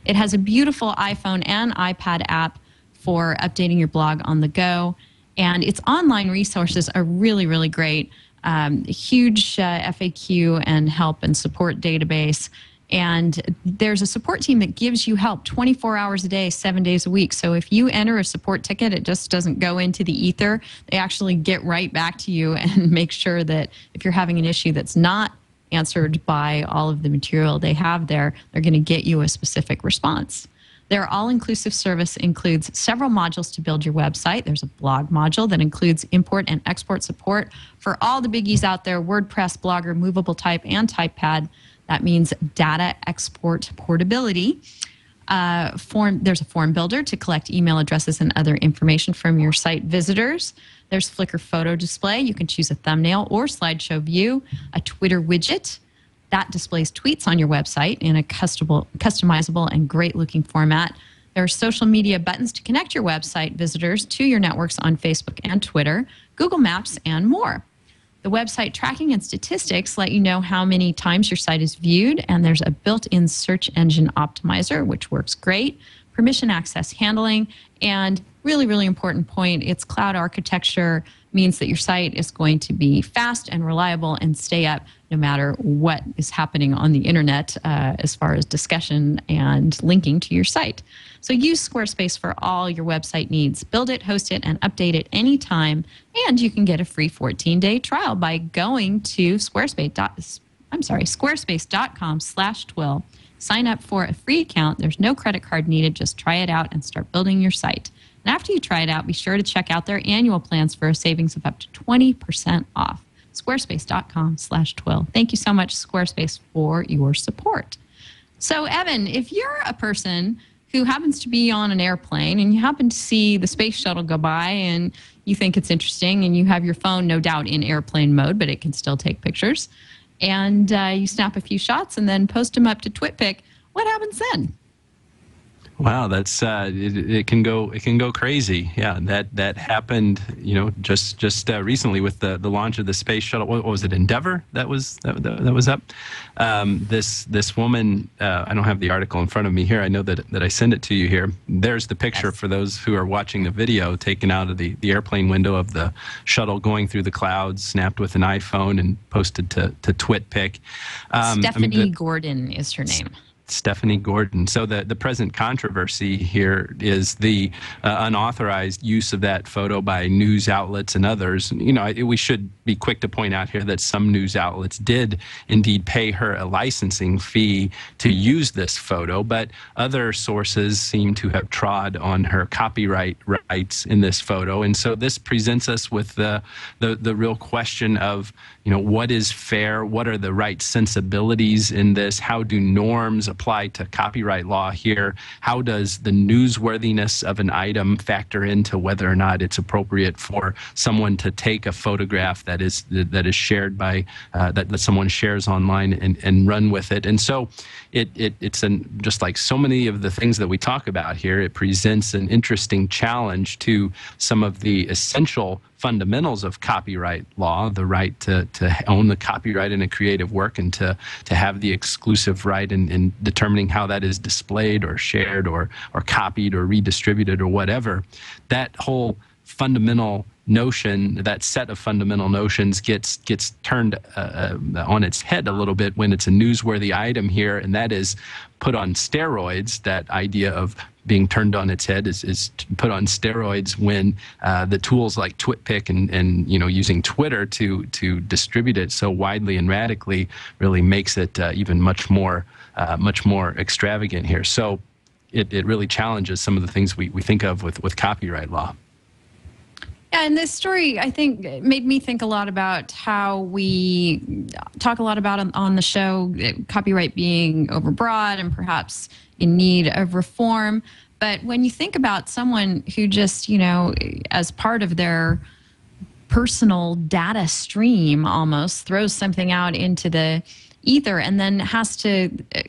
It has a beautiful iPhone and iPad app for updating your blog on the go. And its online resources are really, really great. Um, huge uh, FAQ and help and support database. And there's a support team that gives you help 24 hours a day, seven days a week. So if you enter a support ticket, it just doesn't go into the ether. They actually get right back to you and make sure that if you're having an issue that's not answered by all of the material they have there, they're going to get you a specific response. Their all inclusive service includes several modules to build your website. There's a blog module that includes import and export support for all the biggies out there WordPress, Blogger, Movable Type, and TypePad. That means data export portability. Uh, form, there's a form builder to collect email addresses and other information from your site visitors. There's Flickr photo display. You can choose a thumbnail or slideshow view, a Twitter widget that displays tweets on your website in a customizable, customizable and great looking format. There are social media buttons to connect your website visitors to your networks on Facebook and Twitter, Google Maps, and more. The website tracking and statistics let you know how many times your site is viewed, and there's a built in search engine optimizer, which works great, permission access handling, and really, really important point it's cloud architecture means that your site is going to be fast and reliable and stay up no matter what is happening on the internet uh, as far as discussion and linking to your site. So use Squarespace for all your website needs. Build it, host it, and update it anytime. And you can get a free 14-day trial by going to Squarespace. I'm sorry, squarespace.com slash twil. Sign up for a free account. There's no credit card needed. Just try it out and start building your site. And after you try it out, be sure to check out their annual plans for a savings of up to 20% off. Squarespace.com slash twil. Thank you so much, Squarespace, for your support. So, Evan, if you're a person who happens to be on an airplane and you happen to see the space shuttle go by and you think it's interesting and you have your phone no doubt in airplane mode, but it can still take pictures, and uh, you snap a few shots and then post them up to TwitPic, what happens then? Wow, that's uh, it, it, can go it can go crazy. Yeah, that that happened. You know, just just uh, recently with the, the launch of the space shuttle. What, was it? Endeavour that was that, that, that was up. Um, this this woman. Uh, I don't have the article in front of me here. I know that that I send it to you here. There's the picture yes. for those who are watching the video, taken out of the the airplane window of the shuttle going through the clouds, snapped with an iPhone and posted to to TwitPic. Um, Stephanie I mean, the, Gordon is her name. Stephanie Gordon. So the, the present controversy here is the uh, unauthorized use of that photo by news outlets and others. You know, we should be quick to point out here that some news outlets did indeed pay her a licensing fee to use this photo, but other sources seem to have trod on her copyright rights in this photo. And so this presents us with the, the, the real question of, you know, what is fair? What are the right sensibilities in this? How do norms apply to copyright law here? How does the newsworthiness of an item factor into whether or not it's appropriate for someone to take a photograph that is that is shared by uh, that, that someone shares online and, and run with it? And so, it, it it's an just like so many of the things that we talk about here. It presents an interesting challenge to some of the essential fundamentals of copyright law the right to, to own the copyright in a creative work and to, to have the exclusive right in, in determining how that is displayed or shared or, or copied or redistributed or whatever. That whole fundamental notion, that set of fundamental notions gets gets turned uh, uh, on its head a little bit when it's a newsworthy item here, and that is put on steroids. That idea of being turned on its head is, is put on steroids when uh, the tools like TwitPic and, and you know using Twitter to to distribute it so widely and radically really makes it uh, even much more uh, much more extravagant here. So it, it really challenges some of the things we, we think of with, with copyright law. Yeah, and this story, I think, made me think a lot about how we talk a lot about on, on the show eh, copyright being overbroad and perhaps in need of reform. But when you think about someone who just, you know, as part of their personal data stream almost throws something out into the ether and then has to eh,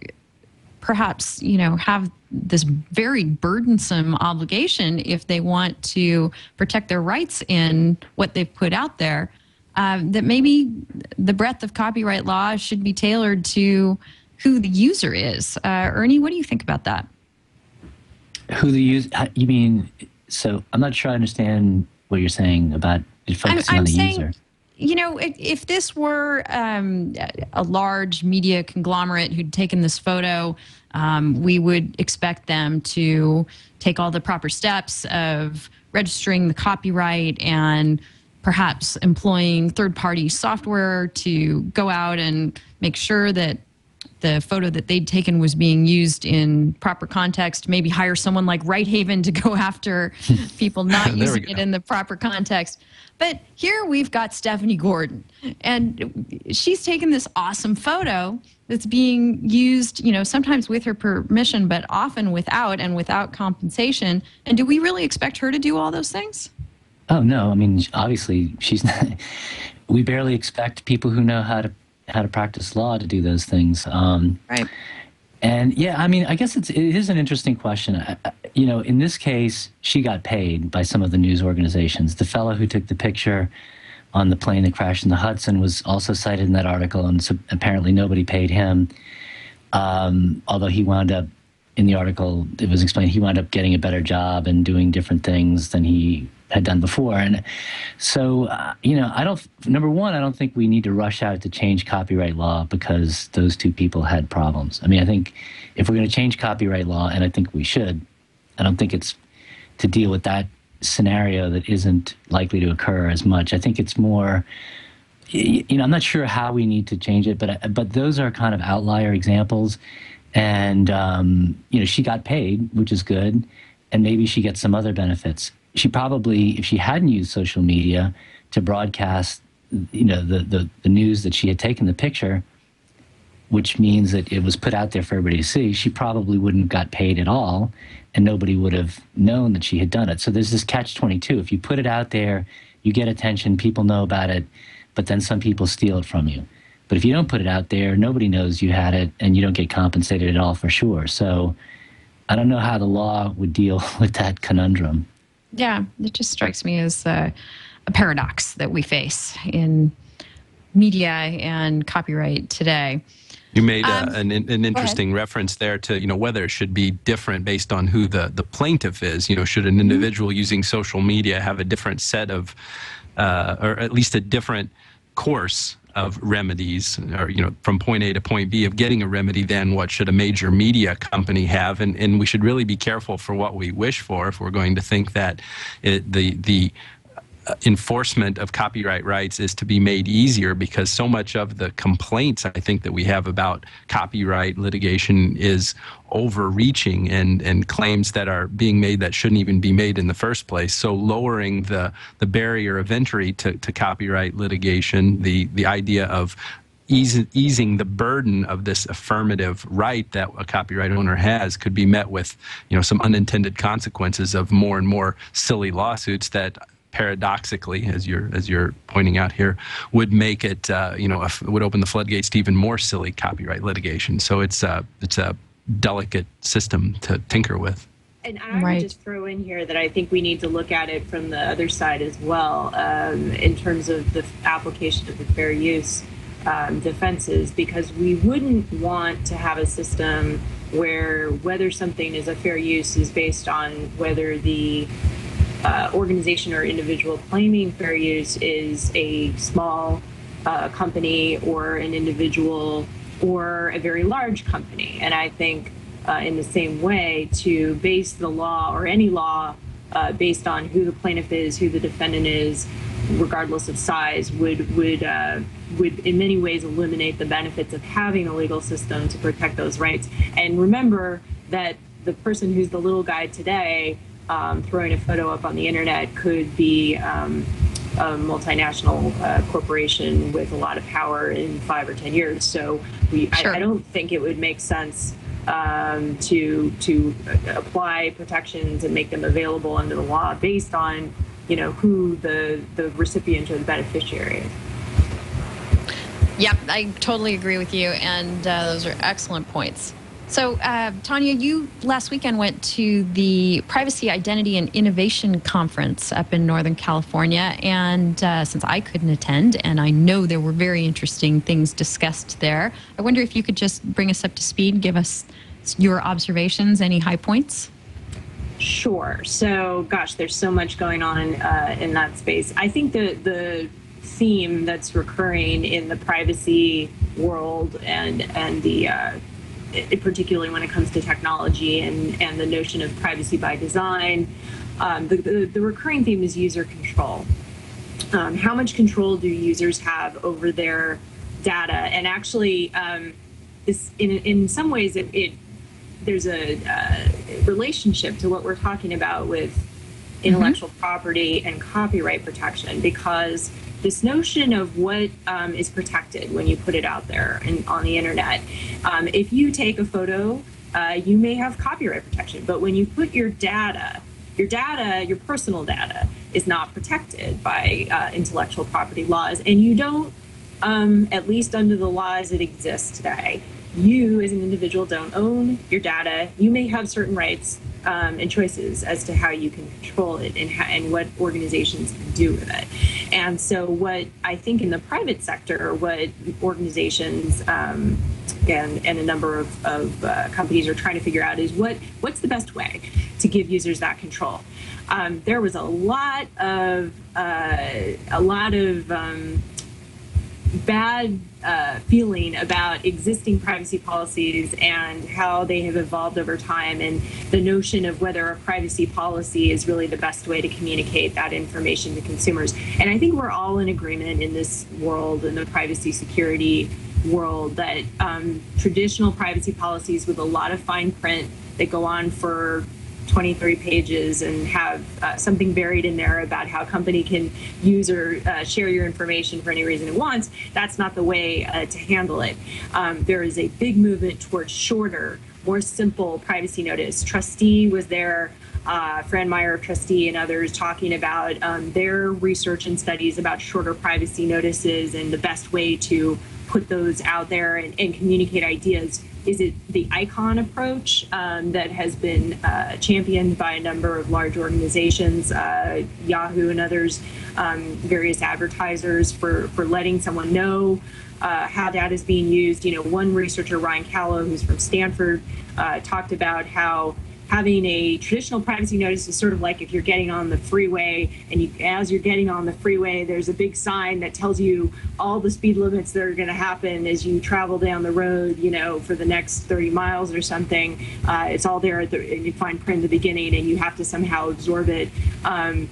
perhaps you know have this very burdensome obligation if they want to protect their rights in what they've put out there uh, that maybe the breadth of copyright law should be tailored to who the user is. Uh, ernie what do you think about that? Who the user you mean so i'm not sure i understand what you're saying about it focusing I'm, I'm on the saying, user you know, if, if this were um, a large media conglomerate who'd taken this photo, um, we would expect them to take all the proper steps of registering the copyright and perhaps employing third party software to go out and make sure that the photo that they'd taken was being used in proper context, maybe hire someone like Righthaven to go after people not using it in the proper context. But here we've got Stephanie Gordon, and she's taken this awesome photo that's being used, you know, sometimes with her permission, but often without and without compensation. And do we really expect her to do all those things? Oh no, I mean obviously she's not. We barely expect people who know how to how to practice law to do those things. Um, Right. and yeah, I mean, I guess it's it is an interesting question. I, I- you know, in this case, she got paid by some of the news organizations. The fellow who took the picture on the plane that crashed in the Hudson was also cited in that article, and so apparently nobody paid him. Um, although he wound up in the article, it was explained he wound up getting a better job and doing different things than he had done before. And so, uh, you know, I don't. Number one, I don't think we need to rush out to change copyright law because those two people had problems. I mean, I think if we're going to change copyright law, and I think we should, I don't think it's to deal with that scenario that isn't likely to occur as much. I think it's more you know, I'm not sure how we need to change it, but but those are kind of outlier examples. And um, you know, she got paid, which is good, and maybe she gets some other benefits. She probably, if she hadn't used social media to broadcast, you know, the the, the news that she had taken the picture, which means that it was put out there for everybody to see, she probably wouldn't have got paid at all, and nobody would have known that she had done it. So there's this catch 22. If you put it out there, you get attention, people know about it, but then some people steal it from you. But if you don't put it out there, nobody knows you had it, and you don't get compensated at all for sure. So I don't know how the law would deal with that conundrum. Yeah, it just strikes me as a, a paradox that we face in media and copyright today. You made uh, Um, an, an interesting reference there to you know whether it should be different based on who the, the plaintiff is. You know, should an individual using social media have a different set of, uh, or at least a different course of remedies, or you know, from point A to point B of getting a remedy than what should a major media company have? And and we should really be careful for what we wish for if we're going to think that it, the the enforcement of copyright rights is to be made easier because so much of the complaints I think that we have about copyright litigation is overreaching and, and claims that are being made that shouldn't even be made in the first place. So lowering the, the barrier of entry to, to copyright litigation, the, the idea of easing the burden of this affirmative right that a copyright owner has could be met with you know some unintended consequences of more and more silly lawsuits that paradoxically, as you're as you're pointing out here, would make it uh, you know f- would open the floodgates to even more silly copyright litigation. So it's a it's a delicate system to tinker with. And I Right. would just throw in here that I think we need to look at it from the other side as well, um, in terms of the application of the fair use um, defenses, because we wouldn't want to have a system where whether something is a fair use is based on whether the uh, organization or individual claiming fair use is a small uh, company or an individual or a very large company. And I think, uh, in the same way, to base the law or any law uh, based on who the plaintiff is, who the defendant is, regardless of size, would would uh, would in many ways eliminate the benefits of having a legal system to protect those rights. And remember that the person who's the little guy today um, throwing a photo up on the internet could be um, a multinational uh, corporation with a lot of power in five or ten years. So we, Sure. I, I don't think it would make sense um, to to apply protections and make them available under the law based on you know who the the recipient or the beneficiary is. Yep, I totally agree with you, and uh, those are excellent points. So, uh, Tanya, you last weekend went to the Privacy, Identity, and Innovation Conference up in Northern California. And uh, since I couldn't attend, and I know there were very interesting things discussed there, I wonder if you could just bring us up to speed, give us your observations, any high points? Sure. So, gosh, there's so much going on uh, in that space. I think the the theme that's recurring in the privacy world and and the uh, it, particularly when it comes to technology and and the notion of privacy by design, um, the, the the recurring theme is user control. um, how much control do users have over their data? And actually, um, this in in some ways it, it there's a uh, relationship to what we're talking about with intellectual property and copyright protection because this notion of what um, is protected when you put it out there and on the internet. Um, if you take a photo, uh, you may have copyright protection, but when you put your data, your data, your personal data, is not protected by uh, intellectual property laws, and you don't, um, at least under the laws that exist today, you as an individual don't own your data. You may have certain rights um, and choices as to how you can control it and, how, and what organizations can do with it. And so, what I think in the private sector, what organizations um, and, and a number of, of uh, companies are trying to figure out is what what's the best way to give users that control. Um, there was a lot of uh, a lot of um, bad uh, feeling about existing privacy policies and how they have evolved over time, and the notion of whether a privacy policy is really the best way to communicate that information to consumers. And I think we're all in agreement in this world, in the privacy security world, that um, traditional privacy policies with a lot of fine print that go on for 23 pages and have uh, something buried in there about how a company can use or uh, share your information for any reason it wants, that's not the way uh, to handle it. Um, there is a big movement towards shorter, more simple privacy notice. TRUSTe was there. Uh, Fran Maier TRUSTe and others talking about um, their research and studies about shorter privacy notices and the best way to put those out there and, and communicate ideas is it the icon approach um, that has been uh, championed by a number of large organizations, uh, Yahoo and others, um, various advertisers for, for letting someone know uh, how that is being used? You know, one researcher, Ryan Calo, who's from Stanford, uh, talked about how having a traditional privacy notice is sort of like if you're getting on the freeway and you, as you're getting on the freeway, there's a big sign that tells you all the speed limits that are going to happen as you travel down the road, you know, for the next 30 miles or something. Uh, it's all there at the, you find print at the beginning and you have to somehow absorb it. Um,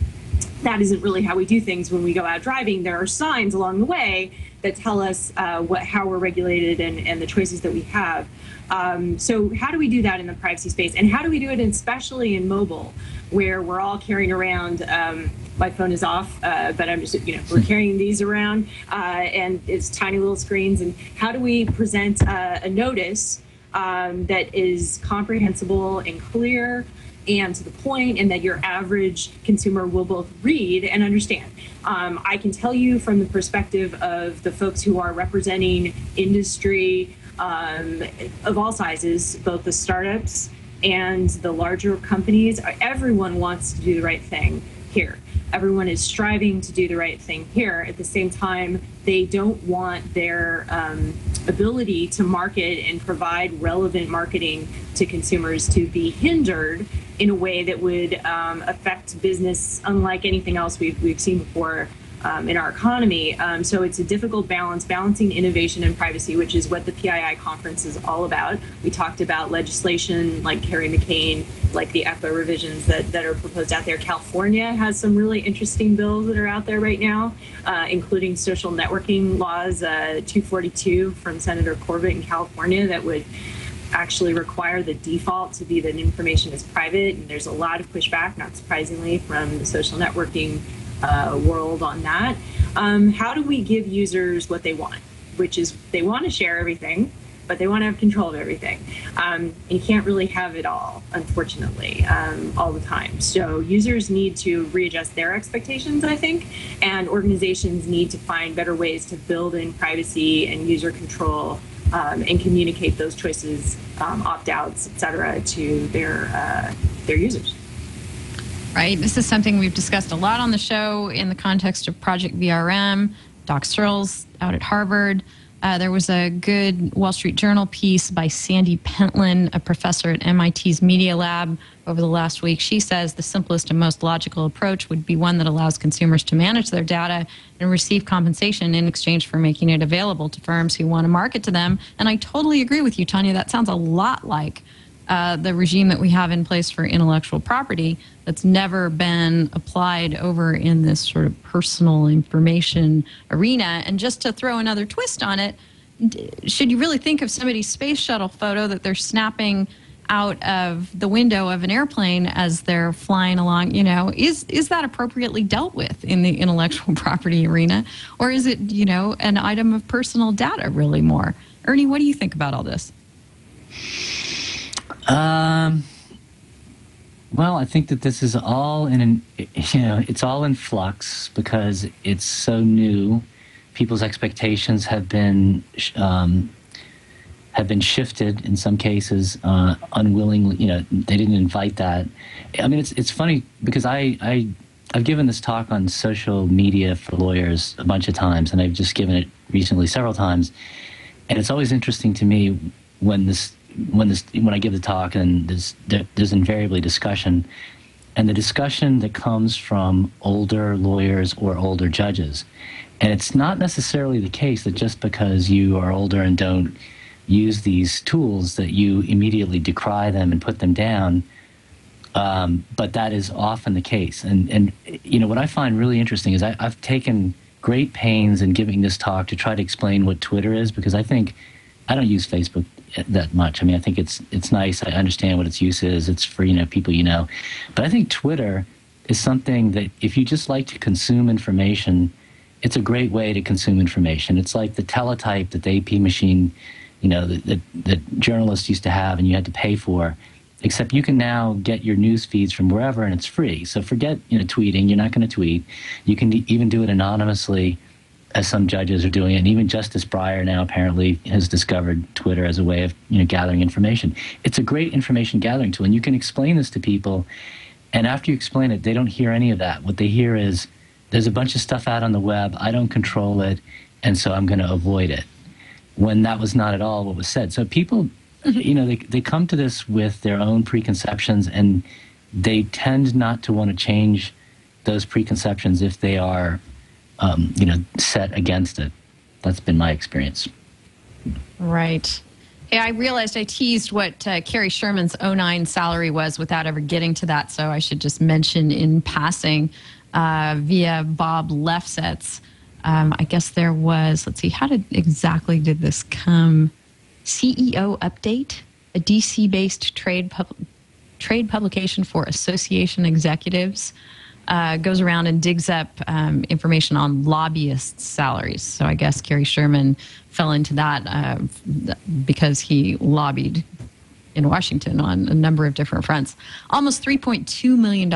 that isn't really how we do things when we go out driving. There are signs along the way that tell us uh, what how we're regulated and, and the choices that we have. Um, so how do we do that in the privacy space, and how do we do it, especially in mobile, where we're all carrying around? Um, my phone is off, uh, but I'm just you know we're carrying these around, uh, and it's tiny little screens. And how do we present uh, a notice um, that is comprehensible and clear? and to the point, and that your average consumer will both read and understand. Um, I can tell you from the perspective of the folks who are representing industry um, of all sizes, both the startups and the larger companies, everyone wants to do the right thing here. Everyone is striving to do the right thing here. At the same time, they don't want their um, ability to market and provide relevant marketing to consumers to be hindered in a way that would um, affect business unlike anything else we've, we've seen before um, in our economy. Um, so it's a difficult balance, balancing innovation and privacy, which is what the PII conference is all about. We talked about legislation like Kerry McCain, like the ECPA revisions that, that are proposed out there. California has some really interesting bills that are out there right now, uh, including social networking laws, uh, 242 from Senator Corbett in California that would actually require the default to be that information is private. And there's a lot of pushback, not surprisingly, from the social networking uh, world on that. Um, how do we give users what they want, which is they want to share everything, but they want to have control of everything. Um, and you can't really have it all, unfortunately, um, all the time. So users need to readjust their expectations, I think, and organizations need to find better ways to build in privacy and user control um, and communicate those choices, um, opt-outs, et cetera, to their uh, their users. Right. This is something we've discussed a lot on the show in the context of Project VRM. Doc Searls out at Harvard. Uh, there was a good Wall Street Journal piece by Sandy Pentland, a professor at MIT's Media Lab, over the last week. She says the simplest and most logical approach would be one that allows consumers to manage their data and receive compensation in exchange for making it available to firms who want to market to them. And I totally agree with you, Tanya. That sounds a lot like uh, the regime that we have in place for intellectual property that's never been applied over in this sort of personal information arena. And just to throw another twist on it, should you really think of somebody's space shuttle photo that they're snapping out of the window of an airplane as they're flying along? You know, is is that appropriately dealt with in the intellectual property arena, or is it you know an item of personal data really more? Ernie, what do you think about all this? Um, well, I think that this is all in an, you know, it's all in flux because it's so new. People's expectations have been um, have been shifted in some cases, uh, unwillingly. You know, they didn't invite that. I mean, it's it's funny because I I I've given this talk on social media for lawyers a bunch of times, and I've just given it recently several times, and it's always interesting to me when this when this when I give the talk and there's there, there's invariably discussion, and the discussion that comes from older lawyers or older judges, and it's not necessarily the case that just because you are older and don't use these tools that you immediately decry them and put them down. Um, but that is often the case, and and you know what I find really interesting is I, I've taken great pains in giving this talk to try to explain what Twitter is because I think I don't use Facebook that much. I mean, I think it's it's nice. I understand what its use is. It's for you know people you know, but I think Twitter is something that if you just like to consume information, it's a great way to consume information. It's like the teletype that the AP machine, you know, that, that, that journalists used to have and you had to pay for. Except you can now get your news feeds from wherever and it's free. So forget you know tweeting. You're not going to tweet. You can even do it anonymously as some judges are doing it. And even Justice Breyer now apparently has discovered Twitter as a way of you know gathering information. It's a great information gathering tool, and you can explain this to people. And after you explain it, they don't hear any of that. What they hear is there's a bunch of stuff out on the web. I don't control it, and so I'm going to avoid it. When that was not at all what was said. So people, mm-hmm. you know, they they come to this with their own preconceptions, and they tend not to want to change those preconceptions if they are um, you know, set against it. That's been my experience. Right. Hey, I realized I teased what uh, Cary Sherman's 09 salary was without ever getting to that, so I should just mention in passing uh, via Bob Lefsetz. Um, I guess there was, let's see, how did exactly did this come? CEO update, a DC based trade, pub- trade publication for association executives uh, goes around and digs up um, information on lobbyists' salaries. So I guess Cary Sherman fell into that uh, because he lobbied in Washington on a number of different fronts. Almost $3.2 million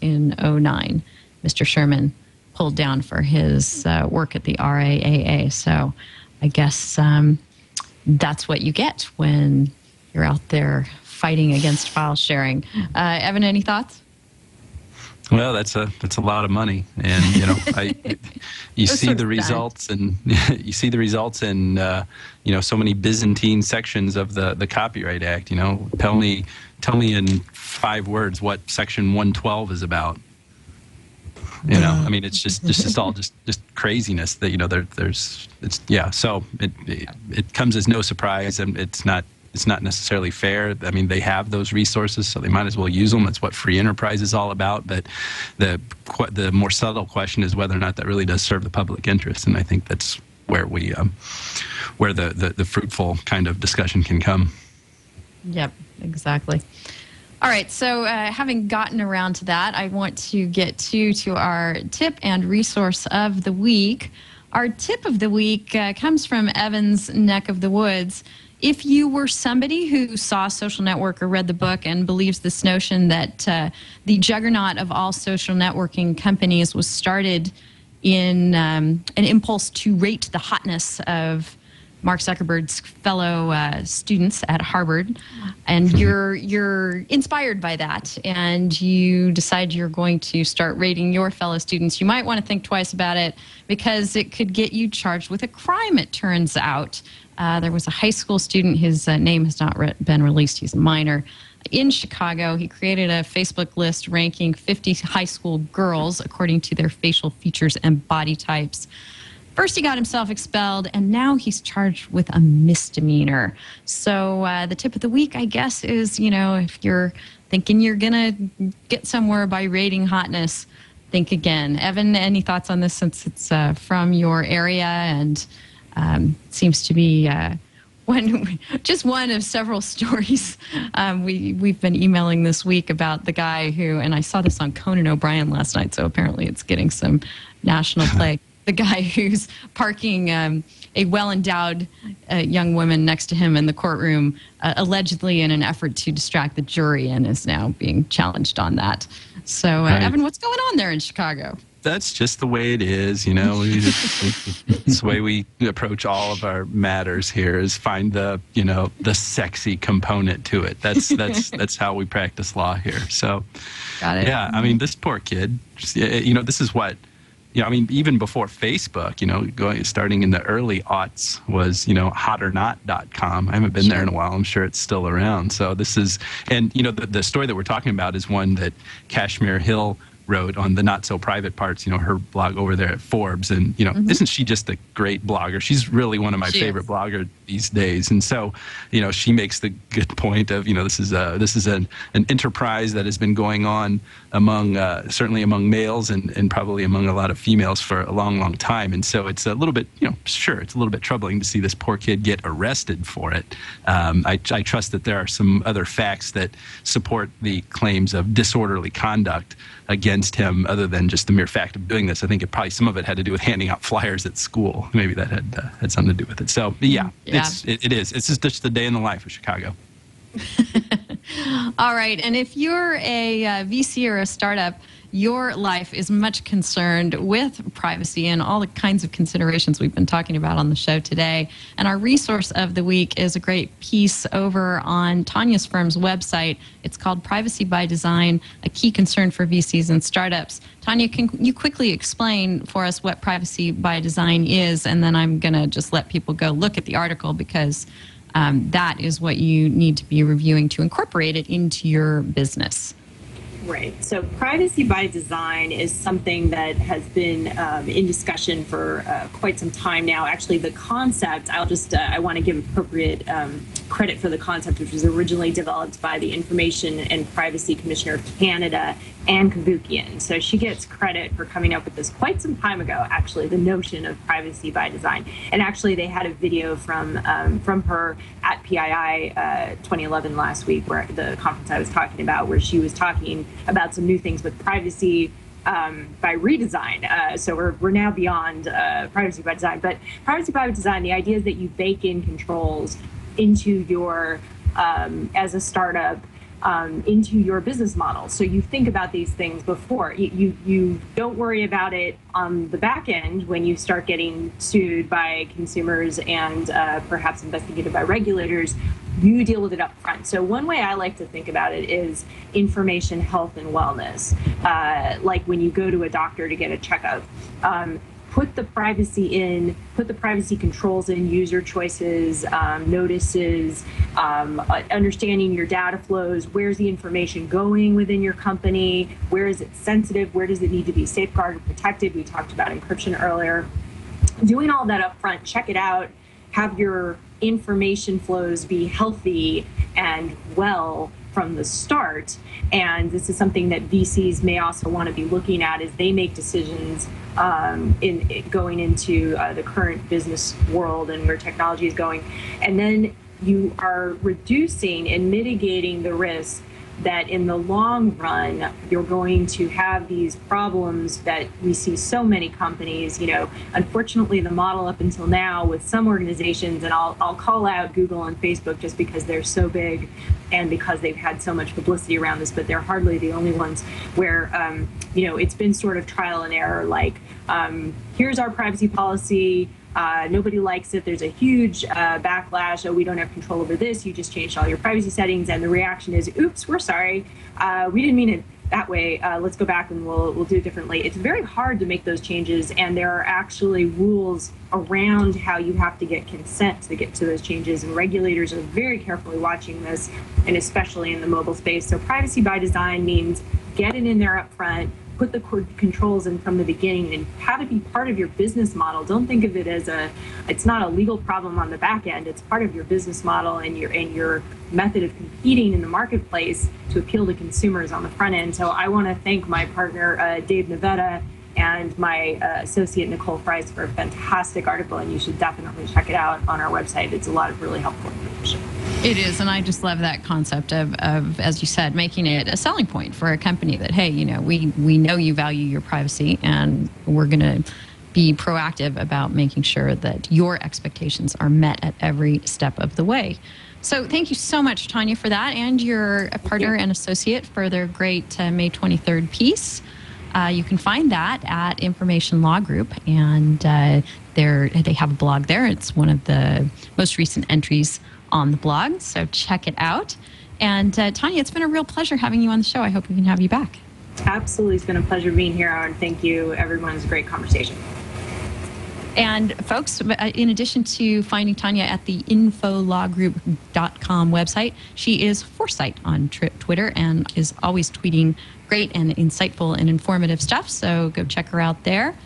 in 09, Mr. Sherman pulled down for his uh, work at the RIAA. So I guess um, that's what you get when you're out there fighting against file sharing. Uh, Evan, any thoughts? Well, that's a that's a lot of money, and you know, I you see the results, and you see the results in uh, you know so many Byzantine sections of the the Copyright Act. You know, tell me tell me in five words what Section one twelve is about. You know, I mean, it's just it's just all just just craziness that you know there there's it's yeah. So it it, it comes as no surprise, and it's not it's not necessarily fair. I mean, they have those resources, so they might as well use them. That's what free enterprise is all about. But the the more subtle question is whether or not that really does serve the public interest, and I think that's where we um, where the, the the fruitful kind of discussion can come. Yep, exactly. All right, so uh, having gotten around to that, I want to get to to our tip and resource of the week. Our tip of the week uh, comes from Evan's neck of the woods. If you were somebody who saw Social Network or read the book and believes this notion that uh, the juggernaut of all social networking companies was started in um, an impulse to rate the hotness of Mark Zuckerberg's fellow uh, students at Harvard, and you're you're inspired by that, and you decide you're going to start rating your fellow students. You might want to think twice about it because it could get you charged with a crime. It turns out uh, there was a high school student. His uh, name has not re- been released. He's a minor. In Chicago, he created a Facebook list ranking 50 high school girls according to their facial features and body types First, he got himself expelled, and now he's charged with a misdemeanor. So, uh, the tip of the week, I guess, is you know, if you're thinking you're going to get somewhere by rating hotness, think again. Evan, any thoughts on this since it's uh, from your area and um, seems to be. Uh, one, just one of several stories um, we we've been emailing this week about the guy who, and I saw this on Conan O'Brien last night, so apparently it's getting some national play. the guy who's parking um, a well-endowed uh, young woman next to him in the courtroom, uh, allegedly in an effort to distract the jury, and is now being challenged on that. So, uh, Right. Evan, what's going on there in Chicago? That's just the way it is, you know. Just, it's the way we approach all of our matters here is find the, you know, the sexy component to it. That's that's that's how we practice law here. So, Got it. yeah, I mean, this poor kid, you know, this is what, you know, I mean, even before Facebook, you know, going starting in the early aughts was, you know, hotornot.com. I haven't been there in a while. I'm sure it's still around. So this is, and, you know, the, the story that we're talking about is one that Kashmir Hill wrote on the not so private parts, you know, her blog over there at Forbes. And, you know, mm-hmm. isn't she just a great blogger? She's really one of my She favorite is. blogger these days. And so, you know, she makes the good point of, you know, this is a, this is an, an enterprise that has been going on among, uh, certainly among males and, and probably among a lot of females for a long, long time. And so it's a little bit, you know, sure, it's a little bit troubling to see this poor kid get arrested for it. Um, I, I trust that there are some other facts that support the claims of disorderly conduct against him other than just the mere fact of doing this. I think it probably, some of it had to do with handing out flyers at school. Maybe that had, uh, had something to do with it. So yeah, Yeah. It's, it, it is. It's just, just the day in the life of Chicago. All right. And if you're a uh, VC or a startup, your life is much concerned with privacy and all the kinds of considerations we've been talking about on the show today. And our resource of the week is a great piece over on Tanya's firm's website. It's called Privacy by Design, a key concern for VCs and startups. Tanya, can you quickly explain for us what privacy by design is? And then I'm going to just let people go look at the article because um, that is what you need to be reviewing to incorporate it into your business. Right. So, privacy by design is something that has been um, in discussion for uh, quite some time now. Actually, the concept, I'll just, uh, I want to give appropriate um, credit for the concept, which was originally developed by the Information and Privacy Commissioner of Canada, Ann Cavoukian. So, she gets credit for coming up with this quite some time ago, actually, the notion of privacy by design. And actually, they had a video from, um, from her at PII uh, 2011 last week, where the conference I was talking about, where she was talking about some new things with privacy um, by redesign. Uh, so we're, we're now beyond uh, privacy by design. But privacy by design, the idea is that you bake in controls into your, um, as a startup, um, into your business model. So you think about these things before. You, you, you don't worry about it on the back end when you start getting sued by consumers and uh, perhaps investigated by regulators. You deal with it up front. So one way I like to think about it is information health and wellness. Uh, like when you go to a doctor to get a checkup. Um, put the privacy in, put the privacy controls in, user choices, um, notices, um, uh, understanding your data flows, where's the information going within your company, where is it sensitive, where does it need to be safeguarded, protected. We talked about encryption earlier. Doing all that up front, check it out, have your information flows be healthy and well from the start. And this is something that VCs may also want to be looking at as they make decisions um, in in going into uh, the current business world and where technology is going. And then you are reducing and mitigating the risk that in the long run you're going to have these problems that we see so many companies you know unfortunately the model up until now with some organizations and I'll, I'll call out google and facebook just because they're so big and because they've had so much publicity around this but they're hardly the only ones where um, you know it's been sort of trial and error like um, here's our privacy policy uh, nobody likes it. There's a huge uh, backlash. Oh, we don't have control over this. You just changed all your privacy settings, and the reaction is, "Oops, we're sorry. Uh, we didn't mean it that way. Uh, let's go back and we'll we'll do it differently." It's very hard to make those changes, and there are actually rules around how you have to get consent to get to those changes, and regulators are very carefully watching this, and especially in the mobile space. So, privacy by design means get it in there up front put the controls in from the beginning and have it be part of your business model. Don't think of it as a it's not a legal problem on the back end. It's part of your business model and your and your method of competing in the marketplace to appeal to consumers on the front end. So I want to thank my partner uh, Dave Navetta and my uh, associate Nicole Price for a fantastic article, and you should definitely check it out on our website. It's a lot of really helpful information. It is, and I just love that concept of, of, as you said, making it a selling point for a company that, hey, you know, we we know you value your privacy, and we're going to be proactive about making sure that your expectations are met at every step of the way. So, thank you so much, Tanya, for that, and your partner and associate for their great uh, May 23rd piece. Uh, you can find that at Information Law Group, and uh, they're, have a blog there. It's one of the most recent entries on the blog, so check it out. And uh, Tanya, it's been a real pleasure having you on the show. I hope we can have you back. Absolutely, it's been a pleasure being here, and thank you, everyone. It's a great conversation. And folks, uh, in addition to finding Tanya at the infolawgroup.com website, she is Forsheit on Twitter and is always tweeting great and insightful and informative stuff. So go check her out there.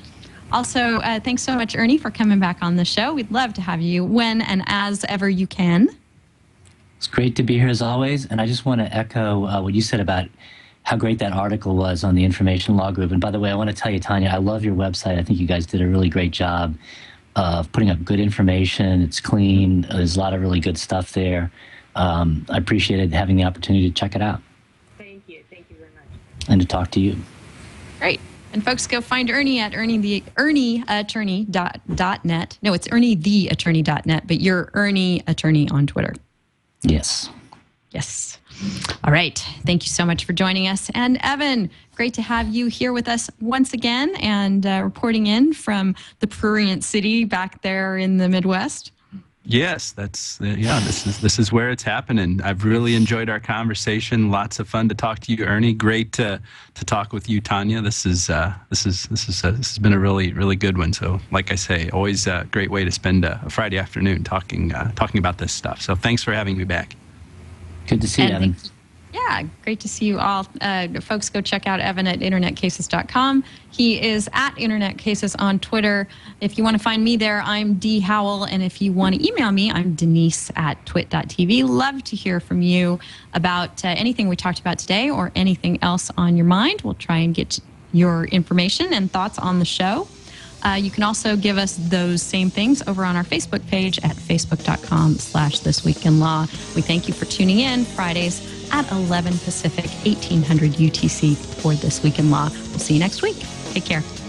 Also, uh, thanks so much, Ernie, for coming back on the show. We'd love to have you when and as ever you can. It's great to be here as always. And I just want to echo uh, what you said about how great that article was on the Information Law Group. And by the way, I want to tell you, Tanya, I love your website. I think you guys did a really great job of putting up good information. It's clean. There's a lot of really good stuff there. Um, I appreciated having the opportunity to check it out Thank you. Thank you very much. and to talk to you. Great. And folks, go find Ernie at Ernie the Ernie Attorney dot, dot net. No, it's Ernie the Attorney dot net, but you're Ernie Attorney on Twitter. Yes. Yes. All right. Thank you so much for joining us. And Evan, great to have you here with us once again and uh, reporting in from the prurient city back there in the Midwest. Yes, that's uh, yeah. This is this is where it's happening. I've really enjoyed our conversation. Lots of fun to talk to you, Ernie. Great to to talk with you, Tanya. This is uh, this is this is uh, this has been a really really good one. So, like I say, always a great way to spend a, Friday afternoon talking uh, talking about this stuff. So, thanks for having me back. Good to see you, Evan. Yeah, great to see you all. Uh, folks, go check out Evan at internetcases.com. He is at internetcases on Twitter. If you want to find me there, I'm D Howell. And if you want to email me, I'm Denise at twit.tv. Love to hear from you about uh, anything we talked about today or anything else on your mind. We'll try and get your information and thoughts on the show. Uh, you can also give us those same things over on our Facebook page at facebook.com slash this week in law. We thank you for tuning in Fridays at 11 Pacific, 1800 UTC for This Week in Law. We'll see you next week. Take care.